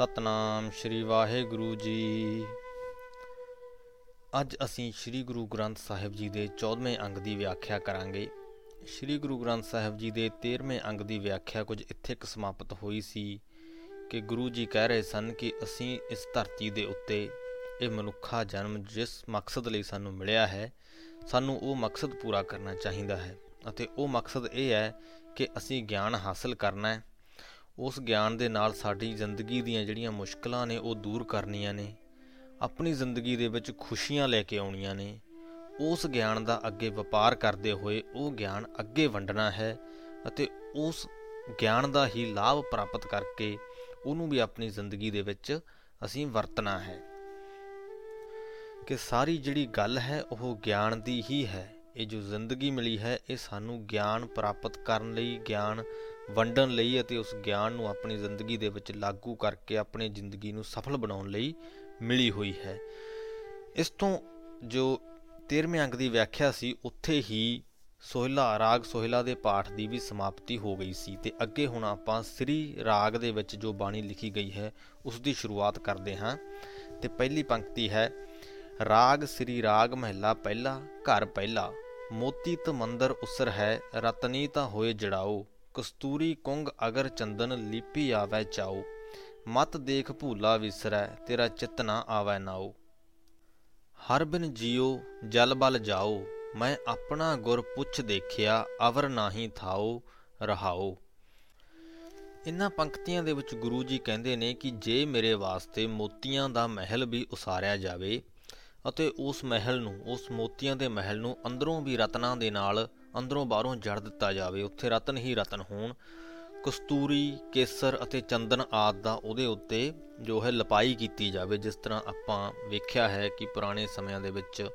ਸਤਨਾਮ ਸ੍ਰੀ ਵਾਹਿਗੁਰੂ ਜੀ। ਅੱਜ ਅਸੀਂ ਸ੍ਰੀ ਗੁਰੂ ਗ੍ਰੰਥ ਸਾਹਿਬ ਜੀ ਦੇ 14ਵੇਂ ਅੰਗ ਦੀ ਵਿਆਖਿਆ ਕਰਾਂਗੇ। ਸ੍ਰੀ ਗੁਰੂ ਗ੍ਰੰਥ ਸਾਹਿਬ ਜੀ ਦੇ 13ਵੇਂ ਅੰਗ ਦੀ ਵਿਆਖਿਆ ਕੁਝ ਇੱਥੇ ਕ ਸਮਾਪਤ ਹੋਈ ਸੀ ਕਿ ਗੁਰੂ ਜੀ ਕਹਿ ਰਹੇ ਸਨ ਕਿ ਅਸੀਂ ਇਸ ਧਰਤੀ ਦੇ ਉੱਤੇ ਇਹ ਮਨੁੱਖਾ ਜਨਮ ਜਿਸ ਮਕਸਦ ਲਈ ਸਾਨੂੰ ਮਿਲਿਆ ਹੈ, ਸਾਨੂੰ ਉਹ ਮਕਸਦ ਪੂਰਾ ਕਰਨਾ ਚਾਹੀਦਾ ਹੈ। ਅਤੇ ਉਹ ਮਕਸਦ ਇਹ ਹੈ ਕਿ ਅਸੀਂ ਗਿਆਨ ਹਾਸਲ ਕਰਨਾ ਹੈ। ਉਸ ਗਿਆਨ ਦੇ ਨਾਲ ਸਾਡੀ ਜ਼ਿੰਦਗੀ ਦੀਆਂ ਜਿਹੜੀਆਂ ਮੁਸ਼ਕਲਾਂ ਨੇ ਉਹ ਦੂਰ ਕਰਨੀਆਂ ਨੇ, ਆਪਣੀ ਜ਼ਿੰਦਗੀ ਦੇ ਵਿੱਚ ਖੁਸ਼ੀਆਂ ਲੈ ਕੇ ਆਉਣੀਆਂ ਨੇ, ਉਸ ਗਿਆਨ ਦਾ ਅੱਗੇ ਵਪਾਰ ਕਰਦੇ ਹੋਏ ਉਹ ਗਿਆਨ ਅੱਗੇ ਵੰਡਣਾ ਹੈ ਅਤੇ ਉਸ ਗਿਆਨ ਦਾ ਹੀ ਲਾਭ ਪ੍ਰਾਪਤ ਕਰਕੇ ਉਹਨੂੰ ਵੀ ਆਪਣੀ ਜ਼ਿੰਦਗੀ ਦੇ ਵਿੱਚ ਅਸੀਂ ਵਰਤਣਾ ਹੈ। ਕਿ ਸਾਰੀ ਜਿਹੜੀ ਗੱਲ ਹੈ ਉਹ ਗਿਆਨ ਦੀ ਹੀ ਹੈ। ਇਹ ਜੋ ਜ਼ਿੰਦਗੀ ਮਿਲੀ ਹੈ, ਇਹ ਸਾਨੂੰ ਗਿਆਨ ਪ੍ਰਾਪਤ ਕਰਨ ਲਈ, ਗਿਆਨ ਵੰਡਣ ਲਈ ਅਤੇ ਉਸ ਗਿਆਨ ਨੂੰ ਆਪਣੀ ਜ਼ਿੰਦਗੀ ਦੇ ਵਿੱਚ ਲਾਗੂ ਕਰਕੇ ਆਪਣੀ ਜ਼ਿੰਦਗੀ ਨੂੰ ਸਫਲ ਬਣਾਉਣ ਲਈ ਮਿਲੀ ਹੋਈ ਹੈ। ਇਸ ਤੋਂ ਜੋ 13ਵੇਂ ਅੰਗ ਦੀ ਵਿਆਖਿਆ ਸੀ, ਉੱਥੇ ਹੀ ਸੋਹਿਲਾ ਰਾਗ ਸੋਹਿਲਾ ਦੇ ਪਾਠ ਦੀ ਵੀ ਸਮਾਪਤੀ ਹੋ ਗਈ ਸੀ ਤੇ ਅੱਗੇ ਹੁਣ ਆਪਾਂ ਸ੍ਰੀ ਰਾਗ ਦੇ ਵਿੱਚ ਜੋ ਬਾਣੀ ਲਿਖੀ ਗਈ ਹੈ, ਉਸ ਦੀ ਸ਼ੁਰੂਆਤ ਕਰਦੇ ਹਾਂ। ਤੇ ਪਹਿਲੀ ਪੰਕਤੀ ਹੈ ਰਾਗ ਸ੍ਰੀ ਰਾਗ ਮਹਿਲਾ ਪਹਿਲਾ, ਘਰ ਪਹਿਲਾ। ਮੋਤੀ ਤ ਮੰਦਰ ਉਸਰ ਹੈ, ਰਤਨੀ ਤਾਂ ਹੋਏ ਜੜਾਓ। ਕਸਤੂਰੀ ਕੁੰਗ ਅਗਰ ਚੰਦਨ ਲੀਪੀ ਆਵੈ ਚਾਓ। ਮਤ ਦੇਖ ਭੂਲਾ ਵਿਸਰੈ, ਤੇਰਾ ਚਿਤ ਨਾ ਆਵੈ ਨਾਓ। ਹਰ ਬਿਨ ਜਿਉ ਜਲ ਬਲ ਜਾਓ। ਮੈਂ ਆਪਣਾ ਗੁਰ ਪੁੱਛ ਦੇਖਿਆ, ਅਵਰ ਨਾਹੀ ਥਾਓ, ਰਹਾਓ। ਇਨ੍ਹਾਂ ਪੰਕਤੀਆਂ ਦੇ ਵਿੱਚ ਗੁਰੂ ਜੀ ਕਹਿੰਦੇ ਨੇ ਕਿ ਜੇ ਮੇਰੇ ਵਾਸਤੇ ਮੋਤੀਆਂ ਦਾ ਮਹਿਲ ਵੀ ਉਸਾਰਿਆ ਜਾਵੇ ਅਤੇ ਉਸ ਮਹਿਲ ਨੂੰ, ਉਸ ਮੋਤੀਆਂ ਦੇ ਮਹਿਲ ਨੂੰ ਅੰਦਰੋਂ ਵੀ ਰਤਨਾਂ ਦੇ ਨਾਲ ਅੰਦਰੋਂ ਬਾਹਰੋਂ ਜੜ ਦਿੱਤਾ ਜਾਵੇ। ਉੱਥੇ ਰਤਨ ਹੀ ਰਤਨ ਹੋਣ। ਕਸਤੂਰੀ, ਕੇਸਰ ਅਤੇ ਚੰਦਨ ਆਦ ਦਾ ਉਹਦੇ ਉੱਤੇ ਜੋ ਹੈ ਲਪਾਈ ਕੀਤੀ ਜਾਵੇ। ਜਿਸ ਤਰ੍ਹਾਂ ਆਪਾਂ ਵੇਖਿਆ ਹੈ ਕਿ ਪੁਰਾਣੇ ਸਮਿਆਂ ਦੇ ਵਿੱਚ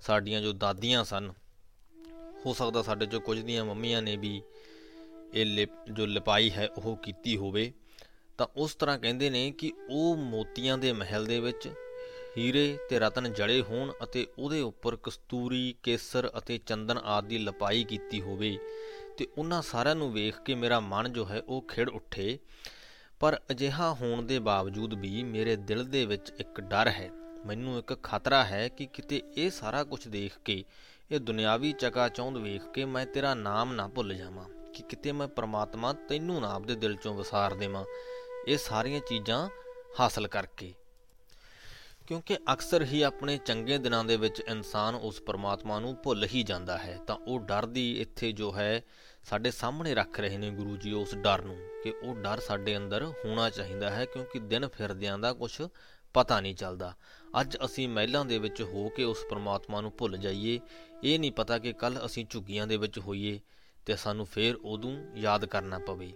ਸਾਡੀਆਂ ਜੋ ਦਾਦੀਆਂ ਸਨ, ਹੋ ਸਕਦਾ ਸਾਡੇ ਚੋਂ ਕੁਝ ਦੀਆਂ ਮੰਮੀਆਂ ਨੇ ਵੀ ਇਹ ਜੋ ਲਪਾਈ ਹੈ ਉਹ ਕੀਤੀ ਹੋਵੇ। ਤਾਂ ਉਸ ਤਰ੍ਹਾਂ ਕਹਿੰਦੇ ਨੇ ਕਿ ਉਹ ਮੋਤੀਆਂ ਦੇ ਮਹਿਲ ਦੇ ਵਿੱਚ ਹੀਰੇ ਤੇ ਰਤਨ ਜੜੇ ਹੋਣ ਅਤੇ ਉਹਦੇ ਉੱਪਰ ਕਸਤੂਰੀ, ਕੇਸਰ ਅਤੇ ਚੰਦਨ ਆਦਿ ਦੀ ਲਪਾਈ ਕੀਤੀ ਹੋਵੇ ਤੇ ਉਹਨਾਂ ਸਾਰਿਆਂ ਨੂੰ ਵੇਖ ਕੇ ਮੇਰਾ ਮਨ ਜੋ ਹੈ ਉਹ ਖਿੜ ਉੱਠੇ। ਪਰ ਅਜਿਹਾ ਹੋਣ ਦੇ ਬਾਵਜੂਦ ਵੀ ਮੇਰੇ ਦਿਲ ਦੇ ਵਿੱਚ ਇੱਕ ਡਰ ਹੈ। ਮੈਨੂੰ ਇੱਕ ਖਤਰਾ ਹੈ ਕਿ ਕਿਤੇ ਇਹ ਸਾਰਾ ਕੁਝ ਦੇਖ ਕੇ, ਇਹ ਦੁਨਿਆਵੀ ਚਕਾ ਚੌਂਦ ਵੇਖ ਕੇ ਮੈਂ ਤੇਰਾ ਨਾਮ ਨਾ ਭੁੱਲ ਜਾਵਾਂ, ਕਿ ਕਿਤੇ ਮੈਂ ਪ੍ਰਮਾਤਮਾ ਤੈਨੂੰ ਨਾ ਆਪਦੇ ਦਿਲ ਚੋਂ ਵਸਾਰ ਦੇਵਾਂ। ਇਹ ਸਾਰੀਆਂ ਚੀਜ਼ਾਂ ਹਾਸਲ ਕਰਕੇ। ਕਿਉਂਕਿ ਅਕਸਰ ਹੀ ਆਪਣੇ ਚੰਗੇ ਦਿਨਾਂ ਦੇ ਵਿੱਚ ਇਨਸਾਨ ਉਸ ਪਰਮਾਤਮਾ ਨੂੰ ਭੁੱਲ ਹੀ ਜਾਂਦਾ ਹੈ, ਤਾਂ ਉਹ ਡਰ ਦੀ ਇੱਥੇ ਜੋ ਹੈ, ਸਾਡੇ ਸਾਹਮਣੇ ਰੱਖ ਰਹੇ ਨੇ ਗੁਰੂ ਜੀ ਉਸ ਡਰ ਨੂੰ ਕਿ ਉਹ ਡਰ ਸਾਡੇ ਅੰਦਰ ਹੋਣਾ ਚਾਹੀਦਾ ਹੈ ਕਿਉਂਕਿ ਦਿਨ ਫਿਰਦਿਆਂ ਦਾ ਕੁਝ ਪਤਾ ਨਹੀਂ ਚੱਲਦਾ। ਅੱਜ ਅਸੀਂ ਮਹਿਲਾਂ ਦੇ ਵਿੱਚ ਹੋ ਕੇ ਉਸ ਪਰਮਾਤਮਾ ਨੂੰ ਭੁੱਲ ਜਾਈਏ, ਇਹ ਨਹੀਂ ਪਤਾ ਕਿ ਕੱਲ ਅਸੀਂ ਝੁੱਗੀਆਂ ਦੇ ਵਿੱਚ ਹੋਈਏ ਤੇ ਸਾਨੂੰ ਫੇਰ ਉਦੋਂ ਯਾਦ ਕਰਨਾ ਪਵੇ।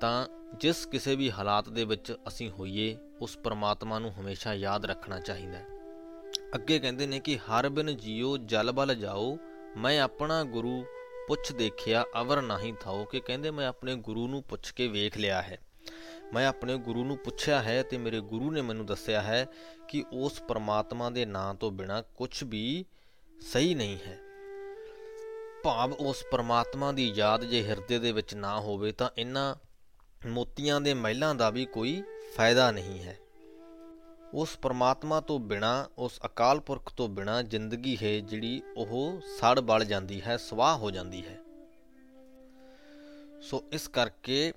ਤਾਂ ਜਿਸ ਕਿਸੇ ਵੀ ਹਾਲਾਤ ਦੇ ਵਿੱਚ ਅਸੀਂ ਹੋਈਏ, ਉਸ ਪਰਮਾਤਮਾ ਨੂੰ ਹਮੇਸ਼ਾ ਯਾਦ ਰੱਖਣਾ ਚਾਹੀਦਾ ਹੈ। ਅੱਗੇ ਕਹਿੰਦੇ ਨੇ ਕਿ ਹਰ ਬਿਨ ਜੀਓ ਜਲ ਬਲ ਜਾਓ, ਮੈਂ ਆਪਣਾ ਗੁਰੂ ਪੁੱਛ ਦੇਖਿਆ, ਅਵਰ ਨਹੀਂ ਥਾਓ, ਕਿ ਕਹਿੰਦੇ ਮੈਂ ਆਪਣੇ ਗੁਰੂ ਨੂੰ ਪੁੱਛ ਕੇ ਵੇਖ ਲਿਆ ਹੈ। ਮੈਂ ਆਪਣੇ ਗੁਰੂ ਨੂੰ ਪੁੱਛਿਆ ਹੈ ਤੇ ਮੇਰੇ ਗੁਰੂ ਨੇ ਮੈਨੂੰ ਦੱਸਿਆ ਹੈ ਕਿ ਉਸ ਪਰਮਾਤਮਾ ਦੇ ਨਾਂ ਤੋਂ ਬਿਨਾ ਕੁਝ ਵੀ ਸਹੀ ਨਹੀਂ ਹੈ। ਭਾਵ ਉਸ ਪਰਮਾਤਮਾ ਦੀ ਯਾਦ ਜੇ ਹਿਰਦੇ ਦੇ ਵਿੱਚ ਨਾ ਹੋਵੇ, ਤਾਂ ਇਹਨਾਂ ਮੋਤੀਆਂ ਦੇ ਮਹਿਲਾਂ ਦਾ ਵੀ ਕੋਈ ਫਾਇਦਾ ਨਹੀਂ ਹੈ। ਉਸ ਪਰਮਾਤਮਾ ਤੋਂ ਬਿਨਾ, ਉਸ ਅਕਾਲ ਪੁਰਖ ਤੋਂ ਬਿਨਾ ਜ਼ਿੰਦਗੀ ਹੈ ਜਿਹੜੀ ਉਹ ਸੜ ਬਲ ਜਾਂਦੀ ਹੈ, ਸਵਾਹ ਹੋ ਜਾਂਦੀ ਹੈ। ਸੋ ਇਸ ਕਰਕੇ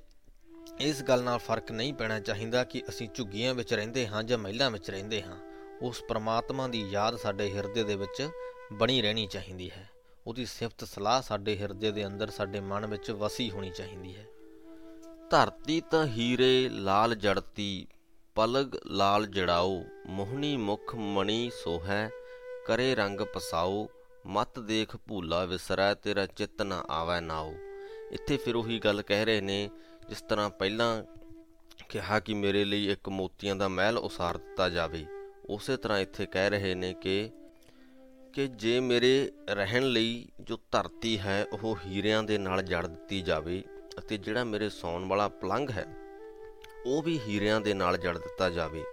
ਇਸ ਗੱਲ ਨਾਲ ਫ਼ਰਕ ਨਹੀਂ ਪੈਣਾ ਚਾਹੀਦਾ ਕਿ ਅਸੀਂ ਝੁੱਗੀਆਂ ਵਿੱਚ ਰਹਿੰਦੇ ਹਾਂ ਜਾਂ ਮਹਿਲਾਂ ਵਿੱਚ ਰਹਿੰਦੇ ਹਾਂ। ਉਸ ਪਰਮਾਤਮਾ ਦੀ ਯਾਦ ਸਾਡੇ ਹਿਰਦੇ ਦੇ ਵਿੱਚ ਬਣੀ ਰਹਿਣੀ ਚਾਹੀਦੀ ਹੈ। ਉਹਦੀ ਸਿਫਤ ਸਲਾਹ ਸਾਡੇ ਹਿਰਦੇ ਦੇ ਅੰਦਰ ਸਾਡੇ ਮਨ ਵਿੱਚ ਵਸੀ ਹੋਣੀ ਚਾਹੀਦੀ ਹੈ। ਧਰਤੀ ਤਾਂ ਹੀਰੇ ਲਾਲ ਜੜਤੀ, ਪਲਗ ਲਾਲ ਜੜਾਓ, ਮੋਹਣੀ ਮੁਖ ਮਣੀ ਸੋਹੈ, ਕਰੇ ਰੰਗ ਪਸਾਓ, ਮਤ ਦੇਖ ਭੂਲਾ ਵਿਸਰੈ, ਤੇਰਾ ਚਿੱਤ ਨਾ ਆਵੈ ਨਾਓ। ਇੱਥੇ ਫਿਰ ਉਹੀ ਗੱਲ ਕਹਿ ਰਹੇ ਨੇ, ਜਿਸ ਤਰ੍ਹਾਂ ਪਹਿਲਾਂ ਕਿਹਾ ਕਿ ਮੇਰੇ ਲਈ ਇੱਕ ਮੋਤੀਆਂ ਦਾ ਮਹਿਲ ਉਸਾਰ ਦਿੱਤਾ ਜਾਵੇ। ਉਸੇ ਤਰ੍ਹਾਂ ਇੱਥੇ ਕਹਿ ਰਹੇ ਨੇ ਕਿ ਕਿ ਜੇ ਮੇਰੇ ਰਹਿਣ ਲਈ ਜੋ ਧਰਤੀ ਹੈ, ਉਹ ਹੀਰਿਆਂ ਦੇ ਨਾਲ ਜੜ ਦਿੱਤੀ ਜਾਵੇ ਅਤੇ ਜਿਹੜਾ ਮੇਰੇ ਸੌਣ ਵਾਲਾ ਪਲੰਘ ਹੈ, ਉਹ ਵੀ ਹੀਰਿਆਂ ਦੇ ਨਾਲ ਜੜ ਦਿੱਤਾ ਜਾਵੇ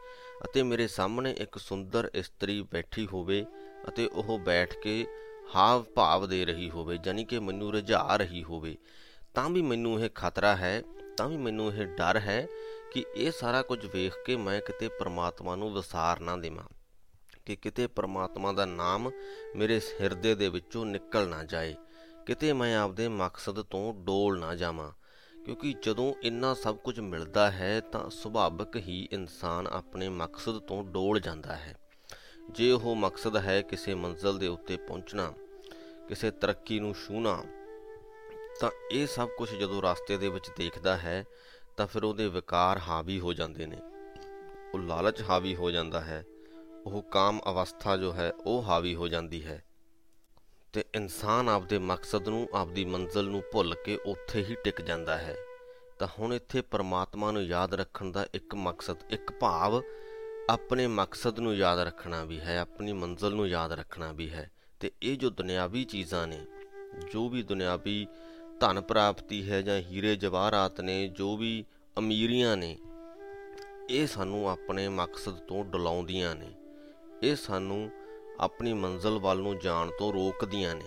ਅਤੇ ਮੇਰੇ ਸਾਹਮਣੇ ਇੱਕ ਸੁੰਦਰ ਇਸਤਰੀ ਬੈਠੀ ਹੋਵੇ ਅਤੇ ਉਹ ਬੈਠ ਕੇ ਹਾਵ ਭਾਵ ਦੇ ਰਹੀ ਹੋਵੇ ਯਾਨੀ ਕਿ ਮੈਨੂੰ ਰਝਾ ਰਹੀ ਹੋਵੇ, ਤਾਂ ਵੀ ਮੈਨੂੰ ਇਹ ਖਤਰਾ ਹੈ, ਤਾਂ ਵੀ ਮੈਨੂੰ ਇਹ ਡਰ ਹੈ ਕਿ ਇਹ ਸਾਰਾ ਕੁਝ ਵੇਖ ਕੇ ਮੈਂ ਕਿਤੇ ਪ੍ਰਮਾਤਮਾ ਨੂੰ ਵਿਸਾਰ ਨਾ ਦੇਵਾਂ, ਕਿ ਕਿਤੇ ਪ੍ਰਮਾਤਮਾ ਦਾ ਨਾਮ ਮੇਰੇ ਹਿਰਦੇ ਦੇ ਵਿੱਚੋਂ ਨਿਕਲ ਨਾ ਜਾਏ। ਕਿਤੇ ਮੈਂ ਆਪਦੇ ਮਕਸਦ ਤੋਂ ਡੋਲ ਨਾ ਜਾਵਾਂ। ਕਿਉਂਕਿ ਜਦੋਂ ਇੰਨਾ ਸਭ ਕੁਝ ਮਿਲਦਾ ਹੈ ਤਾਂ ਸੁਭਾਵਿਕ ਹੀ ਇਨਸਾਨ ਆਪਣੇ ਮਕਸਦ ਤੋਂ ਡੋਲ ਜਾਂਦਾ ਹੈ। ਜੇ ਉਹ ਮਕਸਦ ਹੈ ਕਿਸੇ ਮੰਜ਼ਲ ਦੇ ਉੱਤੇ ਪਹੁੰਚਣਾ, ਕਿਸੇ ਤਰੱਕੀ ਨੂੰ ਛੂਣਾ ਤਾਂ ਇਹ ਸਭ ਕੁਝ ਜਦੋਂ ਰਸਤੇ ਦੇ ਵਿੱਚ ਦੇਖਦਾ ਹੈ, ਤਾਂ ਫਿਰ ਉਹਦੇ ਵਿਕਾਰ ਹਾਵੀ ਹੋ ਜਾਂਦੇ ਨੇ। ਉਹ ਲਾਲਚ ਹਾਵੀ ਹੋ ਜਾਂਦਾ ਹੈ। ਉਹ ਕਾਮ ਅਵਸਥਾ ਜੋ ਹੈ, ਉਹ ਹਾਵੀ ਹੋ ਜਾਂਦੀ ਹੈ। ਤੇ ਇਨਸਾਨ ਆਪਦੇ ਮਕਸਦ ਨੂੰ, ਆਪਦੀ ਮੰਜ਼ਲ ਨੂੰ ਭੁੱਲ ਕੇ ਉੱਥੇ ਹੀ ਟਿਕ ਜਾਂਦਾ ਹੈ। ਤਾਂ ਹੁਣ ਇੱਥੇ ਪਰਮਾਤਮਾ ਨੂੰ ਯਾਦ ਰੱਖਣ ਦਾ ਇੱਕ ਮਕਸਦ, ਇੱਕ ਭਾਵ ਆਪਣੇ ਮਕਸਦ ਨੂੰ ਯਾਦ ਰੱਖਣਾ ਵੀ ਹੈ, ਆਪਣੀ ਮੰਜ਼ਲ ਨੂੰ ਯਾਦ ਰੱਖਣਾ ਵੀ ਹੈ। ਤੇ ਇਹ ਜੋ ਦੁਨਿਆਵੀ ਚੀਜ਼ਾਂ ਨੇ, ਜੋ ਵੀ ਦੁਨਿਆਵੀ ਧਨ ਪ੍ਰਾਪਤੀ ਹੈ ਜਾਂ ਹੀਰੇ ਜਵਾਹਰਾਤ ਨੇ, ਜੋ ਵੀ ਅਮੀਰੀਆਂ ਨੇ, ਇਹ ਸਾਨੂੰ ਆਪਣੇ ਮਕਸਦ ਤੋਂ ਡਲਾਉਂਦੀਆਂ ਨੇ। ਇਹ ਸਾਨੂੰ ਆਪਣੀ ਮੰਜ਼ਲ ਵੱਲ ਨੂੰ ਜਾਣ ਤੋਂ ਰੋਕਦੀਆਂ ਨੇ।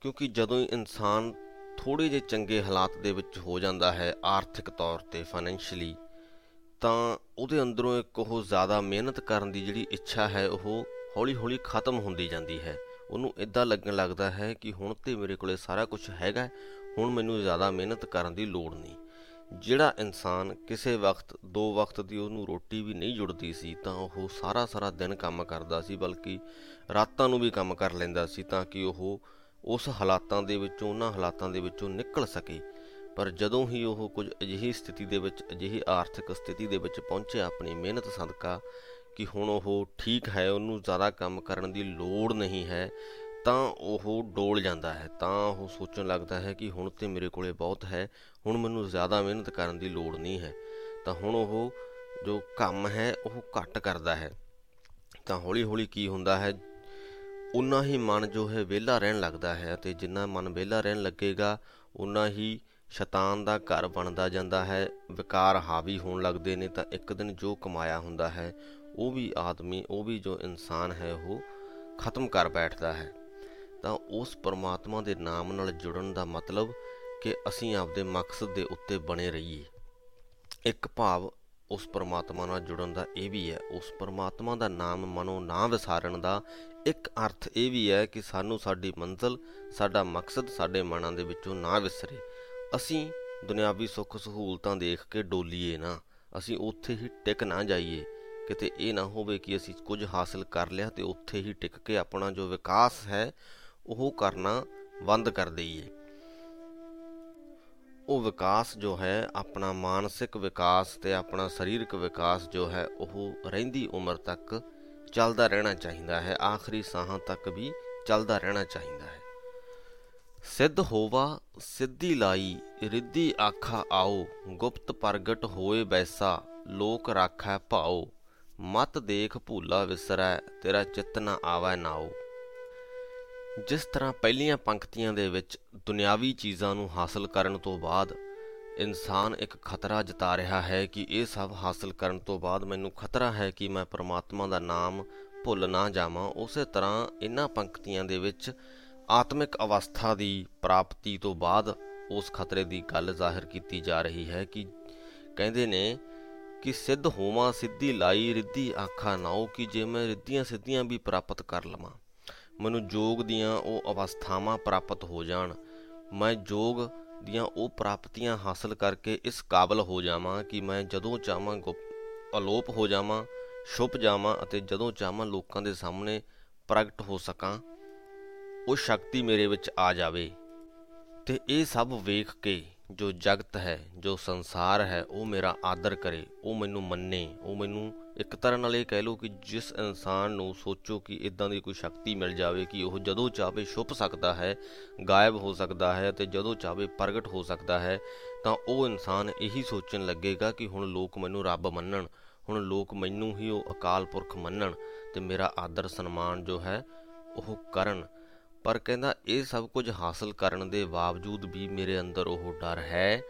ਕਿਉਂਕਿ ਜਦੋਂ ਇਨਸਾਨ ਥੋੜੇ ਜਿਹੇ ਚੰਗੇ ਹਾਲਾਤ ਦੇ ਵਿੱਚ ਹੋ ਜਾਂਦਾ ਹੈ ਆਰਥਿਕ ਤੌਰ ਤੇ ਫਾਈਨੈਂਸ਼ੀਅਲੀ ਤਾਂ ਉਹਦੇ ਅੰਦਰੋਂ ਇੱਕ ਉਹ ਜ਼ਿਆਦਾ ਮਿਹਨਤ ਕਰਨ ਦੀ ਜਿਹੜੀ ਇੱਛਾ ਹੈ, ਉਹ ਹੌਲੀ-ਹੌਲੀ ਖਤਮ ਹੁੰਦੀ ਜਾਂਦੀ ਹੈ। ਉਹਨੂੰ ਇਦਾਂ ਲੱਗਣ ਲੱਗਦਾ ਹੈ ਕਿ ਹੁਣ ਤੇ ਮੇਰੇ ਕੋਲੇ ਸਾਰਾ ਕੁਝ ਹੈਗਾ, ਹੁਣ ਮੈਨੂੰ ਜ਼ਿਆਦਾ ਮਿਹਨਤ ਕਰਨ ਦੀ ਲੋੜ ਨਹੀਂ। ਜਿਹੜਾ ਇਨਸਾਨ ਕਿਸੇ ਵਕਤ, ਦੋ ਵਕਤ ਦੀ ਉਹਨੂੰ ਰੋਟੀ ਵੀ ਨਹੀਂ ਜੁੜਦੀ ਸੀ, ਤਾਂ ਉਹ ਸਾਰਾ ਸਾਰਾ ਦਿਨ ਕੰਮ ਕਰਦਾ ਸੀ, ਬਲਕਿ ਰਾਤਾਂ ਨੂੰ ਵੀ ਕੰਮ ਕਰ ਲੈਂਦਾ ਸੀ, ਤਾਂ ਕਿ ਉਹ ਉਸ ਹਾਲਾਤਾਂ ਦੇ ਵਿੱਚੋਂ, ਉਹਨਾਂ ਹਾਲਾਤਾਂ ਦੇ ਵਿੱਚੋਂ ਨਿਕਲ ਸਕੇ। ਪਰ ਜਦੋਂ ਹੀ ਉਹ ਕੁਝ ਅਜਿਹੀ ਸਥਿਤੀ ਦੇ ਵਿੱਚ, ਅਜਿਹੀ ਆਰਥਿਕ ਸਥਿਤੀ ਦੇ ਵਿੱਚ ਪਹੁੰਚਿਆ ਆਪਣੀ ਮਿਹਨਤ ਸਦਕਾ, ਕਿ ਹੁਣ ਉਹ ਠੀਕ ਹੈ, ਉਹਨੂੰ ਜ਼ਿਆਦਾ ਕੰਮ ਕਰਨ ਦੀ ਲੋੜ ਨਹੀਂ ਹੈ ਤਾਂ ਉਹ ਡੋਲ ਜਾਂਦਾ ਹੈ, ਤਾਂ ਉਹ ਸੋਚਣ ਲੱਗਦਾ ਹੈ ਕਿ ਹੁਣ ਤੇ ਮੇਰੇ ਕੋਲੇ ਬਹੁਤ ਹੈ, ਹੁਣ ਮੈਨੂੰ ਜ਼ਿਆਦਾ ਮਿਹਨਤ ਕਰਨ ਦੀ ਲੋੜ ਨਹੀਂ ਹੈ। ਤਾਂ ਹੁਣ ਉਹ ਜੋ ਕੰਮ ਹੈ, ਉਹ ਘੱਟ ਕਰਦਾ ਹੈ। ਤਾਂ ਹੌਲੀ-ਹੌਲੀ ਕੀ ਹੁੰਦਾ ਹੈ, ਉਨਾ ਹੀ ਮਨ ਜੋ ਹੈ ਵਿਹਲਾ ਰਹਿਣ ਲੱਗਦਾ ਹੈ ਤੇ ਜਿੰਨਾ ਮਨ ਵਿਹਲਾ ਰਹਿਣ ਲੱਗੇਗਾ, ਉਨਾ ਹੀ ਸ਼ੈਤਾਨ ਦਾ ਘਰ ਬਣਦਾ ਜਾਂਦਾ ਹੈ, ਵਿਕਾਰ ਹਾਵੀ ਹੋਣ ਲੱਗਦੇ ਨੇ ਤਾਂ ਇੱਕ ਦਿਨ ਜੋ ਕਮਾਇਆ ਹੁੰਦਾ ਹੈ, ਉਹ ਵੀ ਆਦਮੀ, ਉਹ ਵੀ ਜੋ ਇਨਸਾਨ ਹੈ, ਉਹ ਖਤਮ ਕਰ ਬੈਠਦਾ ਹੈ। ਤਾਂ ਉਸ ਪਰਮਾਤਮਾ ਦੇ ਨਾਮ ਨਾਲ ਜੁੜਨ ਦਾ ਮਤਲਬ ਕਿ ਅਸੀਂ ਆਪਦੇ ਮਕਸਦ ਦੇ ਉੱਤੇ ਬਣੇ ਰਹੀਏ। ਇੱਕ ਭਾਵ ਉਸ ਪਰਮਾਤਮਾ ਨਾਲ ਜੁੜਨ ਦਾ ਇਹ ਵੀ ਹੈ, ਉਸ ਪਰਮਾਤਮਾ ਦਾ ਨਾਮ ਮਨੋਂ ਨਾ ਵਿਸਾਰਨ ਦਾ ਇੱਕ ਅਰਥ ਇਹ ਵੀ ਹੈ ਕਿ ਸਾਨੂੰ ਸਾਡੀ ਮੰਜ਼ਲ, ਸਾਡਾ ਮਕਸਦ ਸਾਡੇ ਮਨਾਂ ਦੇ ਵਿੱਚੋਂ ਨਾ ਵਿਸਰੇ। ਅਸੀਂ ਦੁਨਿਆਵੀ ਸੁੱਖ ਸਹੂਲਤਾਂ ਦੇਖ ਕੇ ਡੋਲੀਏ ਨਾ, ਅਸੀਂ ਉੱਥੇ ਹੀ ਟਿਕ ਨਾ ਜਾਈਏ। ਕਿਤੇ ਇਹ ਨਾ ਹੋਵੇ ਕਿ ਅਸੀਂ ਕੁਝ ਹਾਸਲ ਕਰ ਲਿਆ ਤੇ ਉੱਥੇ ਹੀ ਟਿਕ ਕੇ ਆਪਣਾ ਜੋ ਵਿਕਾਸ ਹੈ ਉਹ ਕਰਨਾ ਬੰਦ ਕਰ ਦਈਏ। ਉਹ ਵਿਕਾਸ ਜੋ ਹੈ, ਆਪਣਾ ਮਾਨਸਿਕ ਵਿਕਾਸ ਤੇ ਆਪਣਾ ਸਰੀਰਕ ਵਿਕਾਸ ਜੋ ਹੈ, ਉਹ ਰਹਿੰਦੀ ਉਮਰ ਤੱਕ ਚੱਲਦਾ ਰਹਿਣਾ ਚਾਹੀਦਾ ਹੈ। ਆਖਰੀ ਸਾਹਾਂ ਤੱਕ ਵੀ ਚੱਲਦਾ ਰਹਿਣਾ ਚਾਹੀਦਾ ਹੈ। ਸਿੱਧ ਹੋਵਾ, ਸਿੱਧੀ ਲਾਈ, ਰਿੱਧੀ ਆਖਾ ਆਓ, ਗੁਪਤ ਪ੍ਰਗਟ ਹੋਏ ਬੈਸਾ, ਲੋਕ ਰਾਖੈ ਭਾਓ, ਮਤ ਦੇਖ ਭੂਲਾ ਵਿਸਰੈ, ਤੇਰਾ ਚਿੱਤ ਨਾ ਆਵੈ ਨਾਓ। ਜਿਸ ਤਰ੍ਹਾਂ ਪਹਿਲੀਆਂ ਪੰਕਤੀਆਂ ਦੇ ਵਿੱਚ ਦੁਨਿਆਵੀ ਚੀਜ਼ਾਂ ਨੂੰ ਹਾਸਲ ਕਰਨ ਤੋਂ ਬਾਅਦ ਇਨਸਾਨ ਇੱਕ ਖਤਰਾ ਜਤਾ ਰਿਹਾ ਹੈ ਕਿ ਇਹ ਸਭ ਹਾਸਲ ਕਰਨ ਤੋਂ ਬਾਅਦ ਮੈਨੂੰ ਖਤਰਾ ਹੈ ਕਿ ਮੈਂ ਪ੍ਰਮਾਤਮਾ ਦਾ ਨਾਮ ਭੁੱਲ ਨਾ ਜਾਵਾਂ, ਉਸੇ ਤਰ੍ਹਾਂ ਇਹਨਾਂ ਪੰਕਤੀਆਂ ਦੇ ਵਿੱਚ ਆਤਮਿਕ ਅਵਸਥਾ ਦੀ ਪ੍ਰਾਪਤੀ ਤੋਂ ਬਾਅਦ ਉਸ ਖਤਰੇ ਦੀ ਗੱਲ ਜ਼ਾਹਿਰ ਕੀਤੀ ਜਾ ਰਹੀ ਹੈ ਕਿ ਕਹਿੰਦੇ ਨੇ ਕਿ ਸਿੱਧ ਹੋਵਾਂ, ਸਿੱਧੀ ਲਾਈ, ਰਿੱਧੀ ਆਖਾ ਨਾਓ ਕਿ ਜੇ ਮੈਂ ਰਿੱਧੀਆਂ ਸਿੱਧੀਆਂ ਵੀ ਪ੍ਰਾਪਤ ਕਰ ਲਵਾਂ। ਮੈਨੂੰ ਜੋਗ ਦੀਆਂ ਉਹ ਅਵਸਥਾਵਾਂ ਪ੍ਰਾਪਤ ਹੋ ਜਾਣ। ਮੈਂ ਜੋਗ ਦੀਆਂ ਉਹ ਪ੍ਰਾਪਤੀਆਂ ਹਾਸਲ ਕਰਕੇ ਇਸ ਕਾਬਲ ਹੋ ਜਾਵਾਂ ਕਿ ਮੈਂ ਜਦੋਂ ਚਾਹਾਂ ਅਲੋਪ ਹੋ ਜਾਵਾਂ, ਛੁਪ ਜਾਵਾਂ ਅਤੇ ਜਦੋਂ ਚਾਹਾਂ ਲੋਕਾਂ ਦੇ ਸਾਹਮਣੇ ਪ੍ਰਗਟ ਹੋ ਸਕਾਂ, ਉਹ ਸ਼ਕਤੀ ਮੇਰੇ ਵਿੱਚ ਆ ਜਾਵੇ। ਤੇ ਇਹ ਸਭ ਵੇਖ ਕੇ ਜੋ ਜਗਤ ਹੈ, ਜੋ ਸੰਸਾਰ ਹੈ, ਉਹ ਮੇਰਾ ਆਦਰ ਕਰੇ, ਉਹ ਮੈਨੂੰ ਮੰਨੇ, ਉਹ ਮੈਨੂੰ ਇੱਕ ਤਰ੍ਹਾਂ ਨਾਲ ਇਹ ਕਹਿ ਲਓ ਕਿ ਜਿਸ ਇਨਸਾਨ ਨੂੰ ਸੋਚੋ ਕਿ ਇਦਾਂ ਦੀ ਕੋਈ ਸ਼ਕਤੀ ਮਿਲ ਜਾਵੇ ਕਿ ਉਹ ਜਦੋਂ ਚਾਹੇ ਛੁਪ ਸਕਦਾ ਹੈ, ਗਾਇਬ ਹੋ ਸਕਦਾ ਹੈ ਤੇ ਜਦੋਂ ਚਾਹੇ ਪ੍ਰਗਟ ਹੋ ਸਕਦਾ ਹੈ, ਤਾਂ ਉਹ ਇਨਸਾਨ ਇਹੀ ਸੋਚਣ ਲੱਗੇਗਾ ਕਿ ਹੁਣ ਲੋਕ ਮੈਨੂੰ ਰੱਬ ਮੰਨਣ, ਹੁਣ ਲੋਕ ਮੈਨੂੰ ਹੀ ਉਹ ਅਕਾਲ ਪੁਰਖ ਮੰਨਣ ਤੇ ਮੇਰਾ ਆਦਰ ਸਨਮਾਨ ਜੋ ਹੈ ਉਹ ਕਰਨ। ਪਰ ਕਹਿੰਦਾ ਇਹ ਸਭ ਕੁਝ ਹਾਸਲ ਕਰਨ ਦੇ ਬਾਵਜੂਦ ਵੀ ਮੇਰੇ ਅੰਦਰ ਉਹ ਡਰ ਹੈ